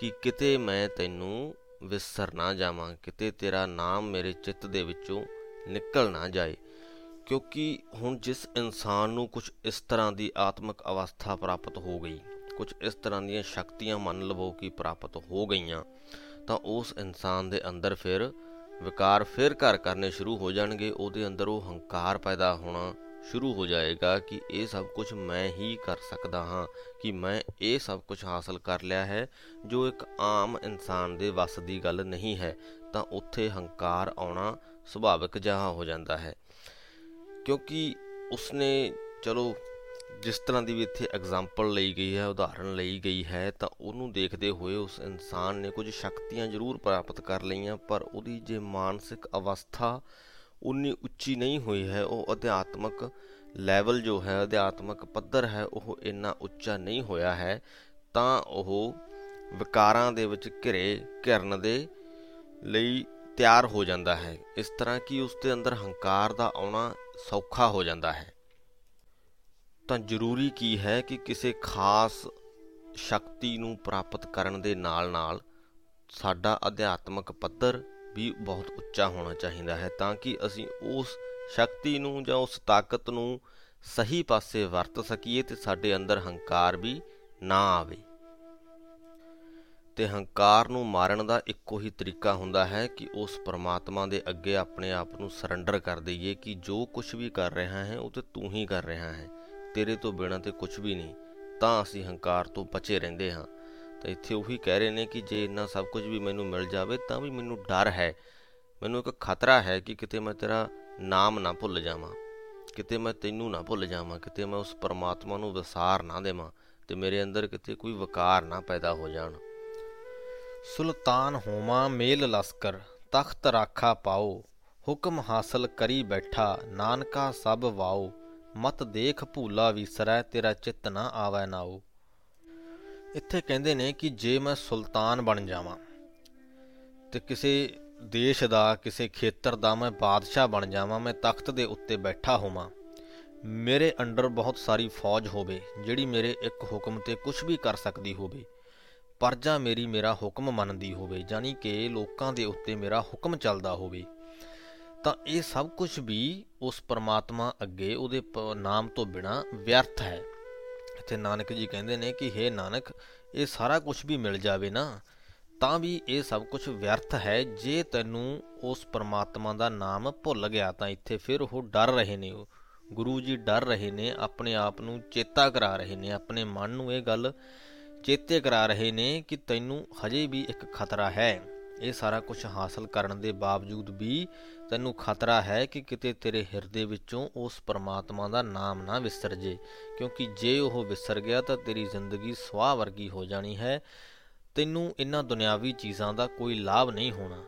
ਕਿ ਕਿਤੇ ਮੈਂ ਤੈਨੂੰ ਵਿਸਰ ਨਾ ਜਾਵਾਂ, ਕਿਤੇ ਤੇਰਾ ਨਾਮ ਮੇਰੇ ਚਿੱਤ ਦੇ ਵਿੱਚੋਂ ਨਿਕਲ ਨਾ ਜਾਏ। ਕਿਉਂਕਿ ਹੁਣ ਜਿਸ ਇਨਸਾਨ ਨੂੰ ਕੁਝ ਇਸ ਤਰ੍ਹਾਂ ਦੀ ਆਤਮਿਕ ਅਵਸਥਾ ਪ੍ਰਾਪਤ ਹੋ ਗਈ ਕੁਝ ਇਸ ਤਰ੍ਹਾਂ ਦੀਆਂ ਸ਼ਕਤੀਆਂ ਮੰਨ ਲਵੋ ਕਿ ਪ੍ਰਾਪਤ ਹੋ ਗਈਆਂ, ਤਾਂ ਉਸ ਇਨਸਾਨ ਦੇ ਅੰਦਰ ਫਿਰ ਵਿਕਾਰ ਫਿਰ ਘਰ ਕਰਨੇ ਸ਼ੁਰੂ ਹੋ ਜਾਣਗੇ, ਉਹਦੇ ਅੰਦਰ ਉਹ ਹੰਕਾਰ ਪੈਦਾ ਹੋਣਾ ਸ਼ੁਰੂ ਹੋ ਜਾਏਗਾ ਕਿ ਇਹ ਸਭ ਕੁਝ ਮੈਂ ਹੀ ਕਰ ਸਕਦਾ ਹਾਂ, ਕਿ ਮੈਂ ਇਹ ਸਭ ਕੁਝ ਹਾਸਲ ਕਰ ਲਿਆ ਹੈ, ਜੋ ਇੱਕ ਆਮ ਇਨਸਾਨ ਦੇ ਵੱਸ ਦੀ ਗੱਲ ਨਹੀਂ ਹੈ, ਤਾਂ ਉੱਥੇ ਹੰਕਾਰ ਆਉਣਾ ਸੁਭਾਵਿਕ ਜਿਹਾ ਹੋ ਜਾਂਦਾ ਹੈ। ਕਿਉਂਕਿ ਉਸਨੇ, ਚਲੋ, ਜਿਸ ਤਰ੍ਹਾਂ ਦੀ ਵੀ ਇੱਥੇ ਐਗਜ਼ਾਮਪਲ ਲਈ ਗਈ ਹੈ ਉਦਾਹਰਣ ਲਈ ਗਈ ਹੈ, ਤਾਂ ਉਹਨੂੰ ਦੇਖਦੇ ਹੋਏ ਉਸ ਇਨਸਾਨ ਨੇ ਕੁਝ ਸ਼ਕਤੀਆਂ ਜ਼ਰੂਰ ਪ੍ਰਾਪਤ ਕਰ ਲਈਆਂ, ਪਰ ਉਹਦੀ ਜੇ ਮਾਨਸਿਕ ਅਵਸਥਾ ਉਨੀ ਉੱਚੀ ਨਹੀਂ ਹੋਈ ਹੈ, ਉਹ ਅਧਿਆਤਮਕ ਲੈਵਲ ਜੋ ਹੈ, ਅਧਿਆਤਮਕ ਪੱਧਰ ਹੈ, ਉਹ ਇੰਨਾ ਉੱਚਾ ਨਹੀਂ ਹੋਇਆ ਹੈ, ਤਾਂ ਉਹ ਵਿਕਾਰਾਂ ਦੇ ਵਿੱਚ ਘਿਰੇ ਘਿਰਨ ਦੇ ਲਈ ਤਿਆਰ ਹੋ ਜਾਂਦਾ ਹੈ। ਇਸ ਤਰ੍ਹਾਂ ਕਿ ਉਸ ਦੇ ਅੰਦਰ ਹੰਕਾਰ ਦਾ ਆਉਣਾ ਸੌਖਾ ਹੋ ਜਾਂਦਾ ਹੈ। ਤਾਂ ਜ਼ਰੂਰੀ ਕੀ ਹੈ ਕਿ ਕਿਸੇ ਖਾਸ ਸ਼ਕਤੀ ਨੂੰ ਪ੍ਰਾਪਤ ਕਰਨ ਦੇ ਨਾਲ-ਨਾਲ ਸਾਡਾ ਅਧਿਆਤਮਕ ਪੱਧਰ ਵੀ ਬਹੁਤ ਉੱਚਾ ਹੋਣਾ ਚਾਹੀਦਾ ਹੈ ਤਾਂ ਕਿ ਅਸੀਂ ਉਸ ਸ਼ਕਤੀ ਨੂੰ ਜਾਂ ਉਸ ਤਾਕਤ ਨੂੰ ਸਹੀ ਪਾਸੇ ਵਰਤ ਸਕੀਏ ਤੇ ਸਾਡੇ ਅੰਦਰ ਹੰਕਾਰ ਵੀ ਨਾ ਆਵੇ। ਤੇ ਹੰਕਾਰ ਨੂੰ ਮਾਰਨ ਦਾ ਇੱਕੋ ਹੀ ਤਰੀਕਾ ਹੁੰਦਾ ਹੈ ਕਿ ਉਸ ਪਰਮਾਤਮਾ ਦੇ ਅੱਗੇ ਆਪਣੇ ਆਪ ਨੂੰ ਸਰੈਂਡਰ ਕਰ ਦਈਏ ਕਿ ਜੋ ਕੁਝ ਵੀ ਕਰ ਰਿਹਾ ਹੈ ਉਹ ਤੇ ਤੂੰ ਹੀ ਕਰ ਰਿਹਾ ਹੈ, ਤੇਰੇ ਤੋਂ ਬਿਨਾਂ ਤੇ ਕੁਝ ਵੀ ਨਹੀਂ, ਤਾਂ ਅਸੀਂ ਹੰਕਾਰ ਤੋਂ ਬਚੇ ਰਹਿੰਦੇ ਹਾਂ। ਤਾਂ ਇੱਥੇ ਉਹੀ ਕਹਿ ਰਹੇ ਨੇ ਕਿ ਜੇ ਇੰਨਾ ਸਭ ਕੁਝ ਵੀ ਮੈਨੂੰ ਮਿਲ ਜਾਵੇ ਤਾਂ ਵੀ ਮੈਨੂੰ ਡਰ ਹੈ। ਮੈਨੂੰ ਇੱਕ ਖਤਰਾ ਹੈ ਕਿ ਕਿਤੇ ਮੈਂ ਤੇਰਾ ਨਾਮ ਨਾ ਭੁੱਲ ਜਾਵਾਂ, ਕਿਤੇ ਮੈਂ ਤੈਨੂੰ ਨਾ ਭੁੱਲ ਜਾਵਾਂ, ਕਿਤੇ ਮੈਂ ਉਸ ਪਰਮਾਤਮਾ ਨੂੰ ਵਿਸਾਰ ਨਾ ਦੇਵਾਂ ਤੇ ਮੇਰੇ ਅੰਦਰ ਕਿਤੇ ਕੋਈ ਵਿਕਾਰ ਨਾ ਪੈਦਾ ਹੋ ਜਾਣ। ਸੁਲਤਾਨ ਹੋਮਾ ਮੇਲ ਲਸਕਰ, ਤਖਤ ਰਾਖਾ ਪਾਓ, ਹੁਕਮ ਹਾਸਲ ਕਰੀ ਬੈਠਾ, ਨਾਨਕਾ ਸਭ ਵਾਓ, ਮਤ ਦੇਖ ਭੂਲਾ ਵਿਸਰੈ, ਤੇਰਾ ਚਿੱਤ ਨਾ ਆਵੈ ਨਾਓ। ਇੱਥੇ ਕਹਿੰਦੇ ਨੇ ਕਿ ਜੇ ਮੈਂ ਸੁਲਤਾਨ ਬਣ ਜਾਵਾਂ ਤੇ ਕਿਸੇ ਦੇਸ਼ ਦਾ, ਕਿਸੇ ਖੇਤਰ ਦਾ ਮੈਂ ਬਾਦਸ਼ਾਹ ਬਣ ਜਾਵਾਂ, ਮੈਂ ਤਖਤ ਦੇ ਉੱਤੇ ਬੈਠਾ ਹੋਵਾਂ, ਮੇਰੇ ਅੰਡਰ ਬਹੁਤ ਸਾਰੀ ਫੌਜ ਹੋਵੇ, ਜਿਹੜੀ ਮੇਰੇ ਇੱਕ ਹੁਕਮ ਤੇ ਕੁਝ ਵੀ ਕਰ ਸਕਦੀ ਹੋਵੇ ਪਰਜਾ ਮੇਰੀ, ਮੇਰਾ ਹੁਕਮ ਮੰਨਦੀ ਹੋਵੇ ਯਾਨੀ ਕਿ ਲੋਕਾਂ ਦੇ ਉੱਤੇ ਮੇਰਾ ਹੁਕਮ ਚੱਲਦਾ ਹੋਵੇ, ਤਾਂ ਇਹ ਸਭ ਕੁਝ ਵੀ ਉਸ ਪਰਮਾਤਮਾ ਅੱਗੇ, ਉਹਦੇ ਨਾਮ ਤੋਂ ਬਿਨਾ ਵਿਅਰਥ ਹੈ। ਇੱਥੇ ਨਾਨਕ ਜੀ ਕਹਿੰਦੇ ਨੇ ਕਿ हे ਨਾਨਕ, ਇਹ ਸਾਰਾ ਕੁਝ ਵੀ ਮਿਲ ਜਾਵੇ ਨਾ, ਤਾਂ ਵੀ ਇਹ ਸਭ ਕੁਝ ਵਿਅਰਥ ਹੈ। ਜੇ ਤੈਨੂੰ ਉਸ ਪਰਮਾਤਮਾ ਦਾ ਨਾਮ ਭੁੱਲ ਗਿਆ ਤਾਂ ਇੱਥੇ ਫਿਰ ਉਹ ਡਰ ਰਹੇ ਨੇ ਗੁਰੂ ਜੀ ਡਰ ਰਹੇ ਨੇ, ਆਪਣੇ ਆਪ ਨੂੰ ਚੇਤਾ ਕਰਾ ਰਹੇ ਨੇ, ਆਪਣੇ ਮਨ ਨੂੰ ਇਹ ਗੱਲ ਚੇਤੇ ਕਰਾ ਰਹੇ ਨੇ ਕਿ ਤੈਨੂੰ ਹਜੇ ਵੀ ਇੱਕ ਖਤਰਾ ਹੈ। ਇਹ ਸਾਰਾ ਕੁਝ ਹਾਸਲ ਕਰਨ ਦੇ ਬਾਵਜੂਦ ਵੀ ਤੈਨੂੰ ਖਤਰਾ ਹੈ ਕਿ ਕਿਤੇ ਤੇਰੇ ਹਿਰਦੇ ਵਿੱਚੋਂ ਉਸ ਪਰਮਾਤਮਾ ਦਾ ਨਾਮ ਨਾ ਵਿਸਰ ਜੇ। ਕਿਉਂਕਿ ਜੇ ਉਹ ਵਿਸਰ ਗਿਆ ਤਾਂ ਤੇਰੀ ਜ਼ਿੰਦਗੀ ਸਵਾਹ ਵਰਗੀ ਹੋ ਜਾਣੀ ਹੈ। ਤੈਨੂੰ ਇਹਨਾਂ ਦੁਨਿਆਵੀ ਚੀਜ਼ਾਂ ਦਾ ਕੋਈ ਲਾਭ ਨਹੀਂ ਹੋਣਾ।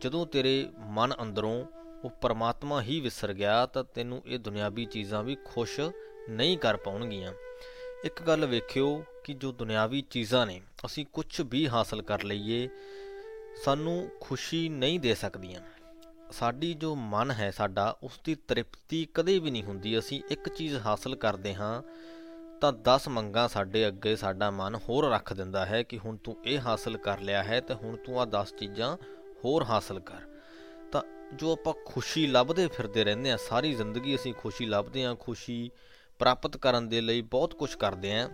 ਜਦੋਂ ਤੇਰੇ ਮਨ ਅੰਦਰੋਂ ਉਹ ਪਰਮਾਤਮਾ ਹੀ ਵਿਸਰ ਗਿਆ ਤਾਂ ਤੈਨੂੰ ਇਹ ਦੁਨਿਆਵੀ ਚੀਜ਼ਾਂ ਵੀ ਖੁਸ਼ ਨਹੀਂ ਕਰ ਪਾਉਣਗੀਆਂ। ਇੱਕ ਗੱਲ ਵੇਖਿਓ ਕਿ ਜੋ ਦੁਨਿਆਵੀ ਚੀਜ਼ਾਂ ਨੇ, ਅਸੀਂ ਕੁਝ ਵੀ ਹਾਸਲ ਕਰ ਲਈਏ ਸਾਨੂੰ ਖੁਸ਼ੀ ਨਹੀਂ ਦੇ ਸਕਦੀਆਂ। ਸਾਡੀ ਜੋ ਮਨ ਹੈ ਸਾਡਾ ਉਸ ਦੀ ਤ੍ਰਿਪਤੀ ਕਦੇ ਵੀ ਨਹੀਂ ਹੁੰਦੀ। ਅਸੀਂ ਇੱਕ ਚੀਜ਼ ਹਾਸਲ ਕਰਦੇ ਹਾਂ, ਤਾਂ 10 ਮੰਗਾਂ ਸਾਡੇ ਅੱਗੇ ਸਾਡਾ ਮਨ ਹੋਰ ਰੱਖ ਦਿੰਦਾ ਹੈ ਕਿ ਹੁਣ ਤੂੰ ਇਹ ਹਾਸਲ ਕਰ ਲਿਆ ਹੈ ਤੇ ਹੁਣ ਤੂੰ ਆ 10 ਚੀਜ਼ਾਂ ਹੋਰ ਹਾਸਲ ਕਰ। ਤਾਂ ਜੋ ਆਪਾਂ ਖੁਸ਼ੀ ਲੱਭਦੇ ਫਿਰਦੇ ਰਹਿੰਦੇ ਆ ਸਾਰੀ ਜ਼ਿੰਦਗੀ ਅਸੀਂ ਖੁਸ਼ੀ ਲੱਭਦੇ ਆ ਖੁਸ਼ੀ ਪ੍ਰਾਪਤ ਕਰਨ ਦੇ ਲਈ ਬਹੁਤ ਕੁਝ ਕਰਦੇ ਆ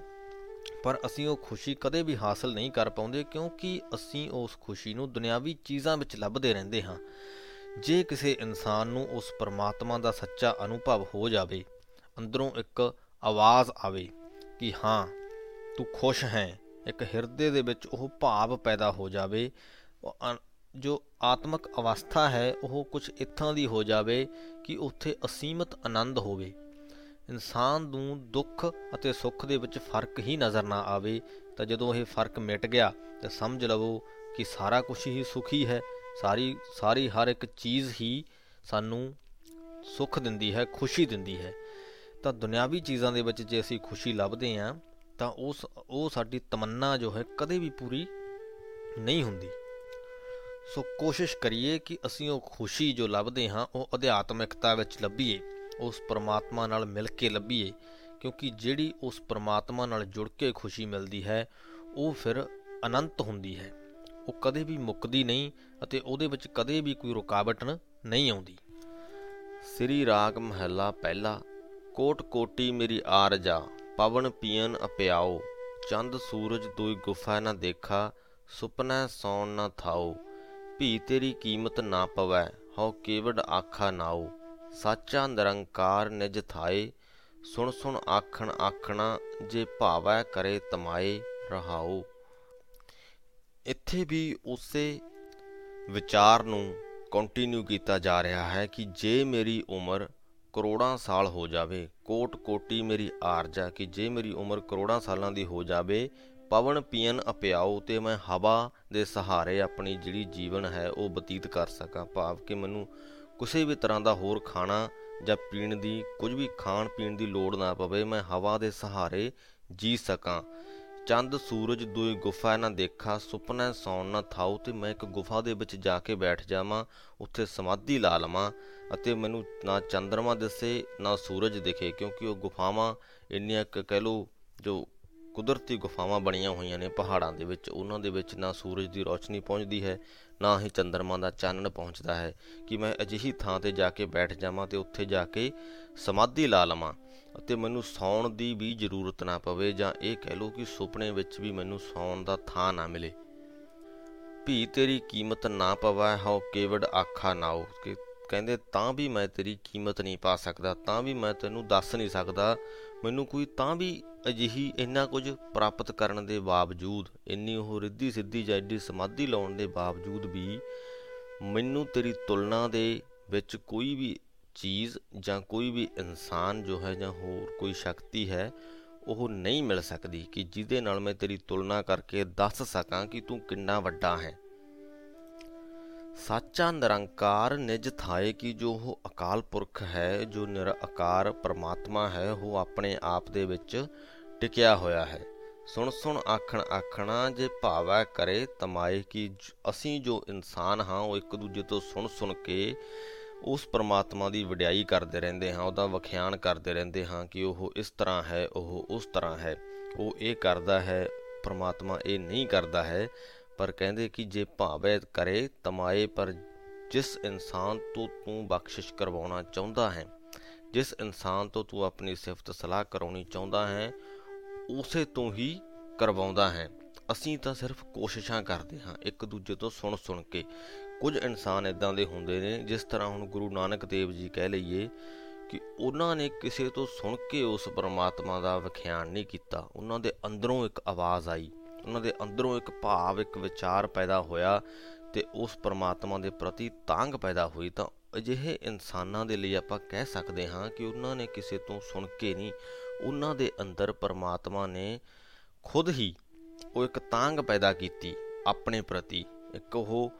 ਪਰ ਅਸੀਂ ਉਹ ਖੁਸ਼ੀ ਕਦੇ ਵੀ ਹਾਸਲ ਨਹੀਂ ਕਰ ਪਾਉਂਦੇ ਕਿਉਂਕਿ ਅਸੀਂ ਉਸ ਖੁਸ਼ੀ ਨੂੰ ਦੁਨਿਆਵੀ ਚੀਜ਼ਾਂ ਵਿੱਚ ਲੱਭਦੇ ਰਹਿੰਦੇ ਹਾਂ। ਜੇ ਕਿਸੇ ਇਨਸਾਨ ਨੂੰ ਉਸ ਪਰਮਾਤਮਾ ਦਾ ਸੱਚਾ ਅਨੁਭਵ ਹੋ ਜਾਵੇ, ਅੰਦਰੋਂ ਇੱਕ ਆਵਾਜ਼ ਆਵੇ ਕਿ ਹਾਂ, ਤੂੰ ਖੁਸ਼ ਹੈ, ਇੱਕ ਹਿਰਦੇ ਦੇ ਵਿੱਚ ਉਹ ਭਾਵ ਪੈਦਾ ਹੋ ਜਾਵੇ ਜੋ ਆਤਮਿਕ ਅਵਸਥਾ ਹੈ, ਉਹ ਕੁਝ ਇਥਾਂ ਦੀ ਹੋ ਜਾਵੇ ਕਿ ਉੱਥੇ ਅਸੀਮਤ ਆਨੰਦ ਹੋਵੇ। ਇਨਸਾਨ ਨੂੰ ਦੁੱਖ ਅਤੇ ਸੁੱਖ ਦੇ ਵਿੱਚ ਫ਼ਰਕ ਹੀ ਨਜ਼ਰ ਨਾ ਆਵੇ, ਤਾਂ ਜਦੋਂ ਇਹ ਫ਼ਰਕ ਮਿਟ ਗਿਆ, ਤਾਂ ਸਮਝ ਲਵੋ ਕਿ ਸਾਰਾ ਕੁਝ ਹੀ ਸੁਖੀ ਹੈ। ਸਾਰੀ ਸਾਰੀ ਹਰ ਇੱਕ ਚੀਜ਼ ਹੀ ਸਾਨੂੰ ਸੁੱਖ ਦਿੰਦੀ ਹੈ, ਖੁਸ਼ੀ ਦਿੰਦੀ ਹੈ। ਤਾਂ ਦੁਨਿਆਵੀ ਚੀਜ਼ਾਂ ਦੇ ਵਿੱਚ ਜੇ ਅਸੀਂ ਖੁਸ਼ੀ ਲੱਭਦੇ ਆਂ ਤਾਂ ਉਸ, ਉਹ ਸਾਡੀ ਤਮੰਨਾ ਜੋ ਹੈ ਕਦੇ ਵੀ ਪੂਰੀ ਨਹੀਂ ਹੁੰਦੀ। ਸੋ ਕੋਸ਼ਿਸ਼ ਕਰੀਏ ਕਿ ਅਸੀਂ ਉਹ ਖੁਸ਼ੀ ਜੋ ਲੱਭਦੇ ਹਾਂ, ਉਹ ਅਧਿਆਤਮਿਕਤਾ ਵਿੱਚ ਲੱਭੀਏ। ਉਸ ਪਰਮਾਤਮਾ ਨਾਲ ਮਿਲ ਕੇ ਲੱਭੀਏ, ਕਿਉਂਕਿ ਜਿਹੜੀ ਉਸ ਪਰਮਾਤਮਾ ਨਾਲ ਜੁੜ ਕੇ ਖੁਸ਼ੀ ਮਿਲਦੀ ਹੈ, ਉਹ ਫਿਰ ਅਨੰਤ ਹੁੰਦੀ ਹੈ। ਉਹ ਕਦੇ ਵੀ ਮੁੱਕਦੀ ਨਹੀਂ ਅਤੇ ਉਹਦੇ ਵਿੱਚ ਕਦੇ ਵੀ ਕੋਈ ਰੁਕਾਵਟ ਨਹੀਂ ਆਉਂਦੀ। ਸ੍ਰੀ ਰਾਗ ਮਹੱਲਾ ਪਹਿਲਾ, ਕੋਟ ਕੋਟੀ ਮੇਰੀ ਆਰਜਾ, ਪਵਨ ਪੀਨ ਅਪਿਆਓ, ਚੰਦ ਸੂਰਜ ਦੋਈ ਗੁਫਾ ਨਾ ਦੇਖਾ, ਸੁਪਨਾ ਸੌਣ ਨਾ ਥਾਓ, ਭੀ ਤੇਰੀ ਕੀਮਤ ਨਾ ਪਵੈ, ਹਉ ਕੇਵੜ ਆਖਾ ਨਾਓ। ਸਾਚਾ ਨਿਰੰਕਾਰ ਨਿਜ ਥਾਏ, ਸੁਣ ਸੁਣ ਆਖਣ ਆਖਣਾ ਜੇ ਭਾਵੈ ਕਰੇ ਤਮਾਏ ਰਹਾਓ ਇੱਥੇ ਵੀ ਉਸੇ ਵਿਚਾਰ ਨੂੰ ਕੰਟੀਨਿਊ ਕੀਤਾ ਜਾ ਰਿਹਾ ਹੈ ਕਿ ਜੇ ਮੇਰੀ ਉਮਰ ਕਰੋੜਾਂ ਸਾਲ ਹੋ ਜਾਵੇ ਕੋਟ ਕੋਟੀ ਮੇਰੀ ਆਰਜਾ ਕਿ ਜੇ ਮੇਰੀ ਉਮਰ ਕਰੋੜਾਂ ਸਾਲਾਂ ਦੀ ਹੋ ਜਾਵੇ, ਪਵਨ ਪੀਨ ਅਪਿਆਉ ਤੇ ਮੈਂ ਹਵਾ ਦੇ ਸਹਾਰੇ ਆਪਣੀ ਜਿਹੜੀ ਜੀਵਨ ਹੈ ਉਹ ਬਤੀਤ ਕਰ ਸਕਾਂ। ਭਾਵ ਕਿ ਮੈਨੂੰ ਕਿਸੇ ਵੀ ਤਰ੍ਹਾਂ ਦਾ ਹੋਰ ਖਾਣਾ ਜਾਂ ਪੀਣ ਦੀ, ਕੁਝ ਵੀ ਖਾਣ ਪੀਣ ਦੀ ਲੋੜ ਨਾ ਪਵੇ, ਮੈਂ ਹਵਾ ਦੇ ਸਹਾਰੇ ਜੀ ਸਕਾਂ। ਚੰਦ, ਸੂਰਜ, ਦੋਈ ਗੁਫਾ ਨਾ ਦੇਖਾ, ਸੁਪਨਾ ਸੌਣ ਨਾ ਥਾਉ ਤੇ ਮੈਂ ਇੱਕ ਗੁਫਾ ਦੇ ਵਿੱਚ ਜਾ ਕੇ ਬੈਠ ਜਾਵਾਂ, ਉੱਥੇ ਸਮਾਧੀ ਲਾ ਲਵਾਂ ਅਤੇ ਮੈਨੂੰ ਨਾ ਚੰਦਰਮਾ ਦਿਸੇ, ਨਾ ਸੂਰਜ ਦਿਖੇ, ਕਿਉਂਕਿ ਉਹ ਗੁਫਾਵਾਂ ਇੰਨੀਆਂ ਕਹਿ ਲੋ ਜੋ ਕੁਦਰਤੀ ਗੁਫਾਵਾਂ ਬਣੀਆਂ ਹੋਈਆਂ ਨੇ ਪਹਾੜਾਂ ਦੇ ਵਿੱਚ, ਉਹਨਾਂ ਦੇ ਵਿੱਚ ਨਾ ਸੂਰਜ ਦੀ ਰੋਸ਼ਨੀ ਪਹੁੰਚਦੀ ਹੈ ਨਾ ਹੀ ਚੰਦਰਮਾ ਦਾ ਚਾਨਣ ਪਹੁੰਚਦਾ ਹੈ। ਕਿ ਮੈਂ ਅਜਿਹੀ ਥਾਂ ਤੇ ਜਾ ਕੇ ਬੈਠ ਜਾਵਾਂ ਤੇ ਉੱਥੇ ਜਾ ਕੇ ਸਮਾਧੀ ਲਾ ਲਵਾਂ? ਅਤੇ ਮੈਨੂੰ ਸੌਣ ਦੀ ਵੀ ਜ਼ਰੂਰਤ ਨਾ ਪਵੇ ਜਾਂ ਇਹ ਕਹਿ ਲਓ ਕਿ ਸੁਪਨੇ ਵਿੱਚ ਵੀ ਮੈਨੂੰ ਸੌਣ ਦਾ ਥਾਂ ਨਾ ਮਿਲੇ। ਭੀ, ਤੇਰੀ ਕੀਮਤ ਨਾ ਪਵਾ, ਹਉ ਕੇਵੜ ਆਖਾ ਨਾਓ ਕਿ ਕਹਿੰਦੇ, ਤਾਂ ਵੀ ਮੈਂ ਤੇਰੀ ਕੀਮਤ ਨਹੀਂ ਪਾ ਸਕਦਾ, ਤਾਂ ਵੀ ਮੈਂ ਤੈਨੂੰ ਦੱਸ ਨਹੀਂ ਸਕਦਾ ਮੈਨੂੰ ਕੋਈ ਤਾਂ ਵੀ ਅਜਿਹੀ ਇੰਨਾ ਕੁਝ ਪ੍ਰਾਪਤ ਕਰਨ ਦੇ ਬਾਵਜੂਦ, ਇੰਨੀ ਉਹ ਰਿੱਧੀ ਸਿੱਧੀ ਜਾਂ ਐਡੀ ਸਮਾਧੀ ਲਾਉਣ ਦੇ ਬਾਵਜੂਦ ਵੀ ਮੈਨੂੰ ਤੇਰੀ ਤੁਲਨਾ ਦੇ ਵਿੱਚ ਕੋਈ ਵੀ ਚੀਜ਼ ਜਾਂ ਕੋਈ ਵੀ ਇਨਸਾਨ ਜੋ ਹੈ ਜਾਂ ਹੋਰ ਕੋਈ ਸ਼ਕਤੀ ਹੈ, ਉਹ ਨਹੀਂ ਮਿਲ ਸਕਦੀ ਕਿ ਜਿਹਦੇ ਨਾਲ ਮੈਂ ਤੇਰੀ ਤੁਲਨਾ ਕਰਕੇ ਦੱਸ ਸਕਾਂ ਕਿ ਤੂੰ ਕਿੰਨਾ ਵੱਡਾ ਹੈ। ਸਾਚਾ ਨਿਰੰਕਾਰ ਨਿਜ ਥਾਏ ਕੀ ਜੋ ਉਹ ਅਕਾਲ ਪੁਰਖ ਹੈ, ਜੋ ਨਿਰਆਕਾਰ ਪਰਮਾਤਮਾ ਹੈ, ਉਹ ਆਪਣੇ ਆਪ ਦੇ ਵਿੱਚ ਟਿਕਿਆ ਹੋਇਆ ਹੈ। ਸੁਣ ਸੁਣ ਆਖਣ ਆਖਣਾ, ਜੇ ਭਾਵੈ ਕਰੇ ਤਮਾਏ ਕੀ ਅਸੀਂ ਜੋ ਇਨਸਾਨ ਹਾਂ, ਉਹ ਇੱਕ ਦੂਜੇ ਤੋਂ ਸੁਣ ਸੁਣ ਕੇ ਉਸ ਪਰਮਾਤਮਾ ਦੀ ਵਡਿਆਈ ਕਰਦੇ ਰਹਿੰਦੇ ਹਾਂ, ਉਹਦਾ ਵਖਿਆਨ ਕਰਦੇ ਰਹਿੰਦੇ ਹਾਂ ਕਿ ਉਹ ਇਸ ਤਰ੍ਹਾਂ ਹੈ, ਉਹ ਉਸ ਤਰ੍ਹਾਂ ਹੈ। ਉਹ ਇਹ ਕਰਦਾ ਹੈ, ਪਰਮਾਤਮਾ ਇਹ ਨਹੀਂ ਕਰਦਾ ਹੈ ਪਰ ਕਹਿੰਦੇ ਕਿ ਜੇ ਭਾਵੇਂ ਕਰੇ ਤਮਾਏ, ਪਰ ਜਿਸ ਇਨਸਾਨ ਤੋਂ ਤੂੰ ਬਖਸ਼ਿਸ਼ ਕਰਵਾਉਣਾ ਚਾਹੁੰਦਾ ਹੈ, ਜਿਸ ਇਨਸਾਨ ਤੋਂ ਤੂੰ ਆਪਣੀ ਸਿਫਤ ਸਲਾਹ ਕਰਾਉਣੀ ਚਾਹੁੰਦਾ ਹੈ, ਉਸੇ ਤੋਂ ਹੀ ਕਰਵਾਉਂਦਾ ਹੈ। ਅਸੀਂ ਤਾਂ ਸਿਰਫ ਕੋਸ਼ਿਸ਼ਾਂ ਕਰਦੇ ਹਾਂ, ਇੱਕ ਦੂਜੇ ਤੋਂ ਸੁਣ ਸੁਣ ਕੇ। ਕੁਝ ਇਨਸਾਨ ਇਦਾਂ ਦੇ ਹੁੰਦੇ ਨੇ, ਜਿਸ ਤਰ੍ਹਾਂ ਹੁਣ ਗੁਰੂ ਨਾਨਕ ਦੇਵ ਜੀ ਕਹਿ ਲਈਏ ਕਿ ਉਹਨਾਂ ਨੇ ਕਿਸੇ ਤੋਂ ਸੁਣ ਕੇ ਉਸ ਪਰਮਾਤਮਾ ਦਾ ਵਿਖਿਆਨ ਨਹੀਂ ਕੀਤਾ। ਉਹਨਾਂ ਦੇ ਅੰਦਰੋਂ ਇੱਕ ਆਵਾਜ਼ ਆਈ। ਉਹਨਾਂ ਦੇ ਅੰਦਰੋਂ ਇੱਕ ਭਾਵ, ਇੱਕ ਵਿਚਾਰ ਪੈਦਾ ਹੋਇਆ ਤੇ ਉਸ ਪਰਮਾਤਮਾ ਦੇ ਪ੍ਰਤੀ ਤਾਂਗ ਪੈਦਾ ਹੋਈ ਤਾਂ ਅਜਿਹੇ ਇਨਸਾਨਾਂ ਦੇ ਲਈ ਆਪਾਂ ਕਹਿ ਸਕਦੇ ਹਾਂ ਕਿ ਉਹਨਾਂ ਨੇ ਕਿਸੇ ਤੋਂ ਸੁਣ ਕੇ ਨਹੀਂ, ਉਹਨਾਂ ਦੇ ਅੰਦਰ ਪਰਮਾਤਮਾ ਨੇ ਖੁਦ ਹੀ ਉਹ ਇੱਕ ਤਾਂਗ ਪੈਦਾ ਕੀਤੀ ਆਪਣੇ ਪ੍ਰਤੀ, ਇੱਕ ਉਹ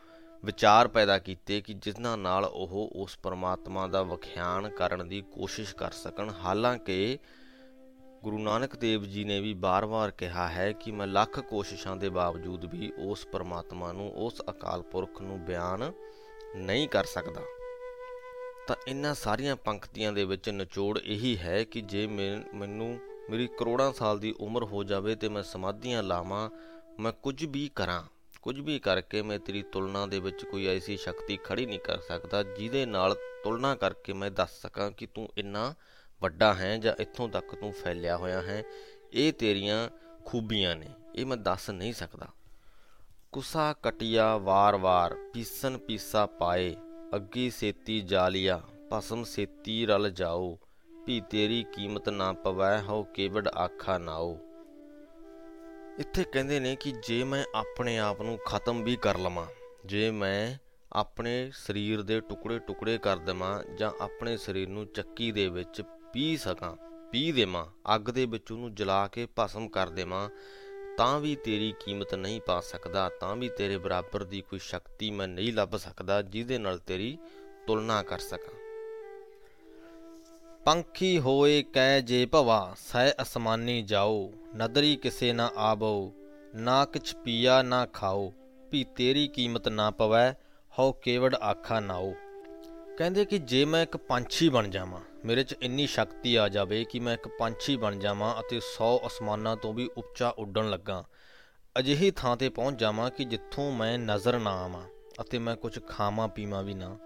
ਵਿਚਾਰ ਪੈਦਾ ਕੀਤੇ ਕਿ ਜਿਨ੍ਹਾਂ ਨਾਲ ਉਹ ਉਸ ਪਰਮਾਤਮਾ ਦਾ ਵਿਖਿਆਨ ਕਰਨ ਦੀ ਕੋਸ਼ਿਸ਼ ਕਰ ਸਕਣ। ਹਾਲਾਂਕਿ ਗੁਰੂ ਨਾਨਕ ਦੇਵ ਜੀ ਨੇ ਵੀ ਬਾਰ-ਬਾਰ ਕਿਹਾ ਹੈ ਕਿ ਮੈਂ ਲੱਖ ਕੋਸ਼ਿਸ਼ਾਂ ਦੇ ਬਾਵਜੂਦ ਵੀ ਉਸ ਪਰਮਾਤਮਾ ਨੂੰ, ਉਸ ਅਕਾਲ ਪੁਰਖ ਨੂੰ ਬਿਆਨ ਨਹੀਂ ਕਰ ਸਕਦਾ। ਤਾਂ ਇਹਨਾਂ ਸਾਰੀਆਂ ਪੰਕਤੀਆਂ ਦੇ ਵਿੱਚ ਨਿਚੋੜ ਇਹੀ ਹੈ ਕਿ ਜੇ ਮੈਨੂੰ ਮੇਰੀ ਕਰੋੜਾਂ ਸਾਲ ਦੀ ਉਮਰ ਹੋ ਜਾਵੇ ਤੇ ਮੈਂ ਸਮਾਧੀਆਂ ਲਾਵਾਂ, ਮੈਂ ਕੁਝ ਵੀ ਕਰਾਂ, ਕੁਝ ਵੀ ਕਰਕੇ ਮੈਂ ਤੇਰੀ ਤੁਲਨਾ ਦੇ ਵਿੱਚ ਕੋਈ ਐਸੀ ਸ਼ਕਤੀ ਖੜੀ ਨਹੀਂ ਕਰ ਸਕਦਾ, ਜਿਹਦੇ ਨਾਲ ਤੁਲਨਾ ਕਰਕੇ ਮੈਂ ਦੱਸ ਸਕਾਂ ਕਿ ਤੂੰ ਇੰਨਾ ਵੱਡਾ ਹੈ ਜਾਂ ਇੱਥੋਂ ਤੱਕ ਤੂੰ ਫੈਲਿਆ ਹੋਇਆ ਹੈ, ਇਹ ਤੇਰੀਆਂ ਖੂਬੀਆਂ ਨੇ। ਇਹ ਮੈਂ ਦੱਸ ਨਹੀਂ ਸਕਦਾ। ਕੁਸਾ ਕਟਿਆ ਵਾਰ-ਵਾਰ ਪੀਸਨ ਪੀਸਾ ਪਾਏ, ਅੱਗੀ ਸੇਤੀ ਜਾਲੀਆ ਭਸਮ ਸੇਤੀ ਰਲ ਜਾਓ, ਵੀ ਤੇਰੀ ਕੀਮਤ ਨਾ ਪਵੈ ਹੋ ਕੇਵੜ ਆਖਾ ਨਾਓ। ਇੱਥੇ ਕਹਿੰਦੇ ਨੇ ਕਿ ਜੇ ਮੈਂ ਆਪਣੇ ਆਪ ਨੂੰ ਖਤਮ ਵੀ ਕਰ ਲਵਾਂ, ਜੇ ਮੈਂ ਆਪਣੇ ਸਰੀਰ ਦੇ ਟੁਕੜੇ ਟੁਕੜੇ ਕਰ ਦੇਵਾਂ ਜਾਂ ਆਪਣੇ ਸਰੀਰ ਨੂੰ ਚੱਕੀ ਦੇ ਵਿੱਚ ਪੀ ਸਕਾਂ, ਪੀ ਦੇਵਾਂ, ਅੱਗ ਦੇ ਵਿੱਚ ਉਹਨੂੰ ਜਲਾ ਕੇ ਭਸਮ ਕਰ ਦੇਵਾਂ, ਤਾਂ ਵੀ ਤੇਰੀ ਕੀਮਤ ਨਹੀਂ ਪਾ ਸਕਦਾ, ਤਾਂ ਵੀ ਤੇਰੇ ਬਰਾਬਰ ਦੀ ਕੋਈ ਸ਼ਕਤੀ ਮੈਂ ਨਹੀਂ ਲੱਭ ਸਕਦਾ, ਜਿਹਦੇ ਨਾਲ ਤੇਰੀ ਤੁਲਨਾ ਕਰ ਸਕਾਂ। ਪੰਖੀ ਹੋਏ ਕਹਿ ਜੇ ਭਵਾ, ਸਹਿ ਅਸਮਾਨੀ ਜਾਓ, ਨਦਰੀ ਕਿਸੇ ਨਾ ਆਬੋ ਨਾ ਕਿਛ ਪੀਆ ਨਾ ਖਾਓ, ਵੀ ਤੇਰੀ ਕੀਮਤ ਨਾ ਪਵੈ, ਹਉ ਕੇਵੜ ਆਖਾ ਨਾਓ। ਕਹਿੰਦੇ ਕਿ ਜੇ ਮੈਂ ਇੱਕ ਪੰਛੀ ਬਣ ਜਾਵਾਂ ਮੇਰੇ 'ਚ ਇੰਨੀ ਸ਼ਕਤੀ ਆ ਜਾਵੇ ਕਿ ਮੈਂ ਇੱਕ ਪੰਛੀ ਬਣ ਜਾਵਾਂ ਅਤੇ 100 ਅਸਮਾਨਾਂ ਤੋਂ ਵੀ ਉੱਚਾ ਉੱਡਣ ਲੱਗਾ। ਅਜਿਹੀ ਥਾਂ ਤੇ ਪਹੁੰਚ ਜਾਵਾਂ ਕਿ ਜਿੱਥੋਂ ਮੈਂ ਨਜ਼ਰ ਨਾ ਆਵਾਂ ਅਤੇ ਮੈਂ ਕੁਝ ਖਾਵਾਂ ਪੀਵਾਂ ਵੀ ਨਾ।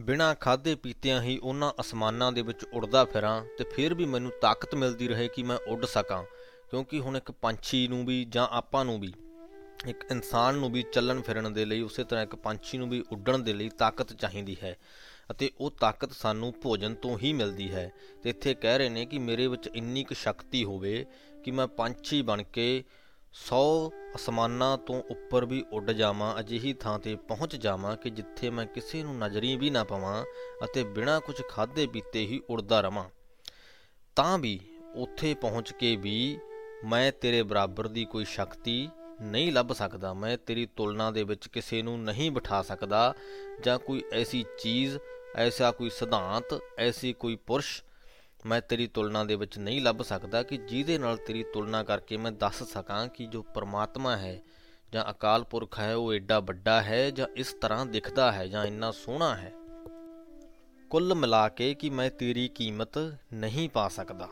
ਬਿਨਾਂ ਖਾਦੇ ਪੀਤਿਆਂ ਹੀ ਉਹਨਾਂ ਅਸਮਾਨਾਂ ਦੇ ਵਿੱਚ ਉੜਦਾ ਫਿਰਾਂ ਤੇ ਫਿਰ ਵੀ ਮੈਨੂੰ ਤਾਕਤ ਮਿਲਦੀ ਰਹੇ ਕਿ ਮੈਂ ਉੱਡ ਸਕਾਂ, ਕਿਉਂਕਿ ਹੁਣ ਇੱਕ ਪੰਛੀ ਨੂੰ ਵੀ ਜਾਂ ਆਪਾਂ ਨੂੰ ਵੀ, ਇੱਕ ਇਨਸਾਨ ਨੂੰ ਵੀ ਚੱਲਣ ਫਿਰਨ ਦੇ ਲਈ, ਉਸੇ ਤਰ੍ਹਾਂ ਇੱਕ ਪੰਛੀ ਨੂੰ ਵੀ ਉੱਡਣ ਦੇ ਲਈ ਤਾਕਤ ਚਾਹੀਦੀ ਹੈ। ਅਤੇ ਉਹ ਤਾਕਤ ਸਾਨੂੰ ਭੋਜਨ ਤੋਂ ਹੀ ਮਿਲਦੀ ਹੈ। ਤੇ ਇੱਥੇ ਕਹਿ ਰਹੇ ਨੇ ਕਿ ਮੇਰੇ ਵਿੱਚ ਇੰਨੀ ਕੁ ਸ਼ਕਤੀ ਹੋਵੇ ਕਿ ਮੈਂ ਪੰਛੀ ਬਣ ਕੇ 100 ਅਸਮਾਨਾਂ ਤੋਂ ਉੱਪਰ ਵੀ ਉੱਡ ਜਾਵਾਂ, ਅਜਿਹੀ ਥਾਂ ਤੇ ਪਹੁੰਚ ਜਾਵਾਂ ਕਿ ਜਿੱਥੇ ਮੈਂ ਕਿਸੇ ਨੂੰ ਨਜ਼ਰੀ ਵੀ ਨਾ ਪਵਾਂ ਅਤੇ ਬਿਨਾਂ ਕੁਝ ਖਾਦੇ ਪੀਤੇ ਹੀ ਉੜਦਾ ਰਵਾਂ। ਤਾਂ ਵੀ ਉੱਥੇ ਪਹੁੰਚ ਕੇ ਵੀ ਮੈਂ ਤੇਰੇ ਬਰਾਬਰ ਦੀ ਕੋਈ ਸ਼ਕਤੀ ਨਹੀਂ ਲੱਭ ਸਕਦਾ। ਮੈਂ ਤੇਰੀ ਤੁਲਨਾ ਦੇ ਵਿੱਚ ਕਿਸੇ ਨੂੰ ਨਹੀਂ ਬਿਠਾ ਸਕਦਾ ਜਾਂ ਕੋਈ ਐਸੀ ਚੀਜ਼ ਐਸਾ ਕੋਈ ਸਿਧਾਂਤ, ਐਸੀ ਕੋਈ ਪੁਰਸ਼ ਮੈਂ ਤੇਰੀ ਤੁਲਨਾ ਦੇ ਵਿੱਚ ਨਹੀਂ ਲੱਭ ਸਕਦਾ ਕਿ ਜਿਹਦੇ ਨਾਲ ਤੇਰੀ ਤੁਲਨਾ ਕਰਕੇ ਮੈਂ ਦੱਸ ਸਕਾਂ ਕਿ ਜੋ ਪਰਮਾਤਮਾ ਹੈ ਜਾਂ ਅਕਾਲ ਪੁਰਖ ਹੈ, ਉਹ ਐਡਾ ਵੱਡਾ ਹੈ ਜਾਂ ਇਸ ਤਰ੍ਹਾਂ ਦਿਖਦਾ ਹੈ ਜਾਂ ਇੰਨਾ ਸੋਹਣਾ ਹੈ। ਕੁੱਲ ਮਿਲਾ ਕੇ ਕਿ ਮੈਂ ਤੇਰੀ ਕੀਮਤ ਨਹੀਂ ਪਾ ਸਕਦਾ।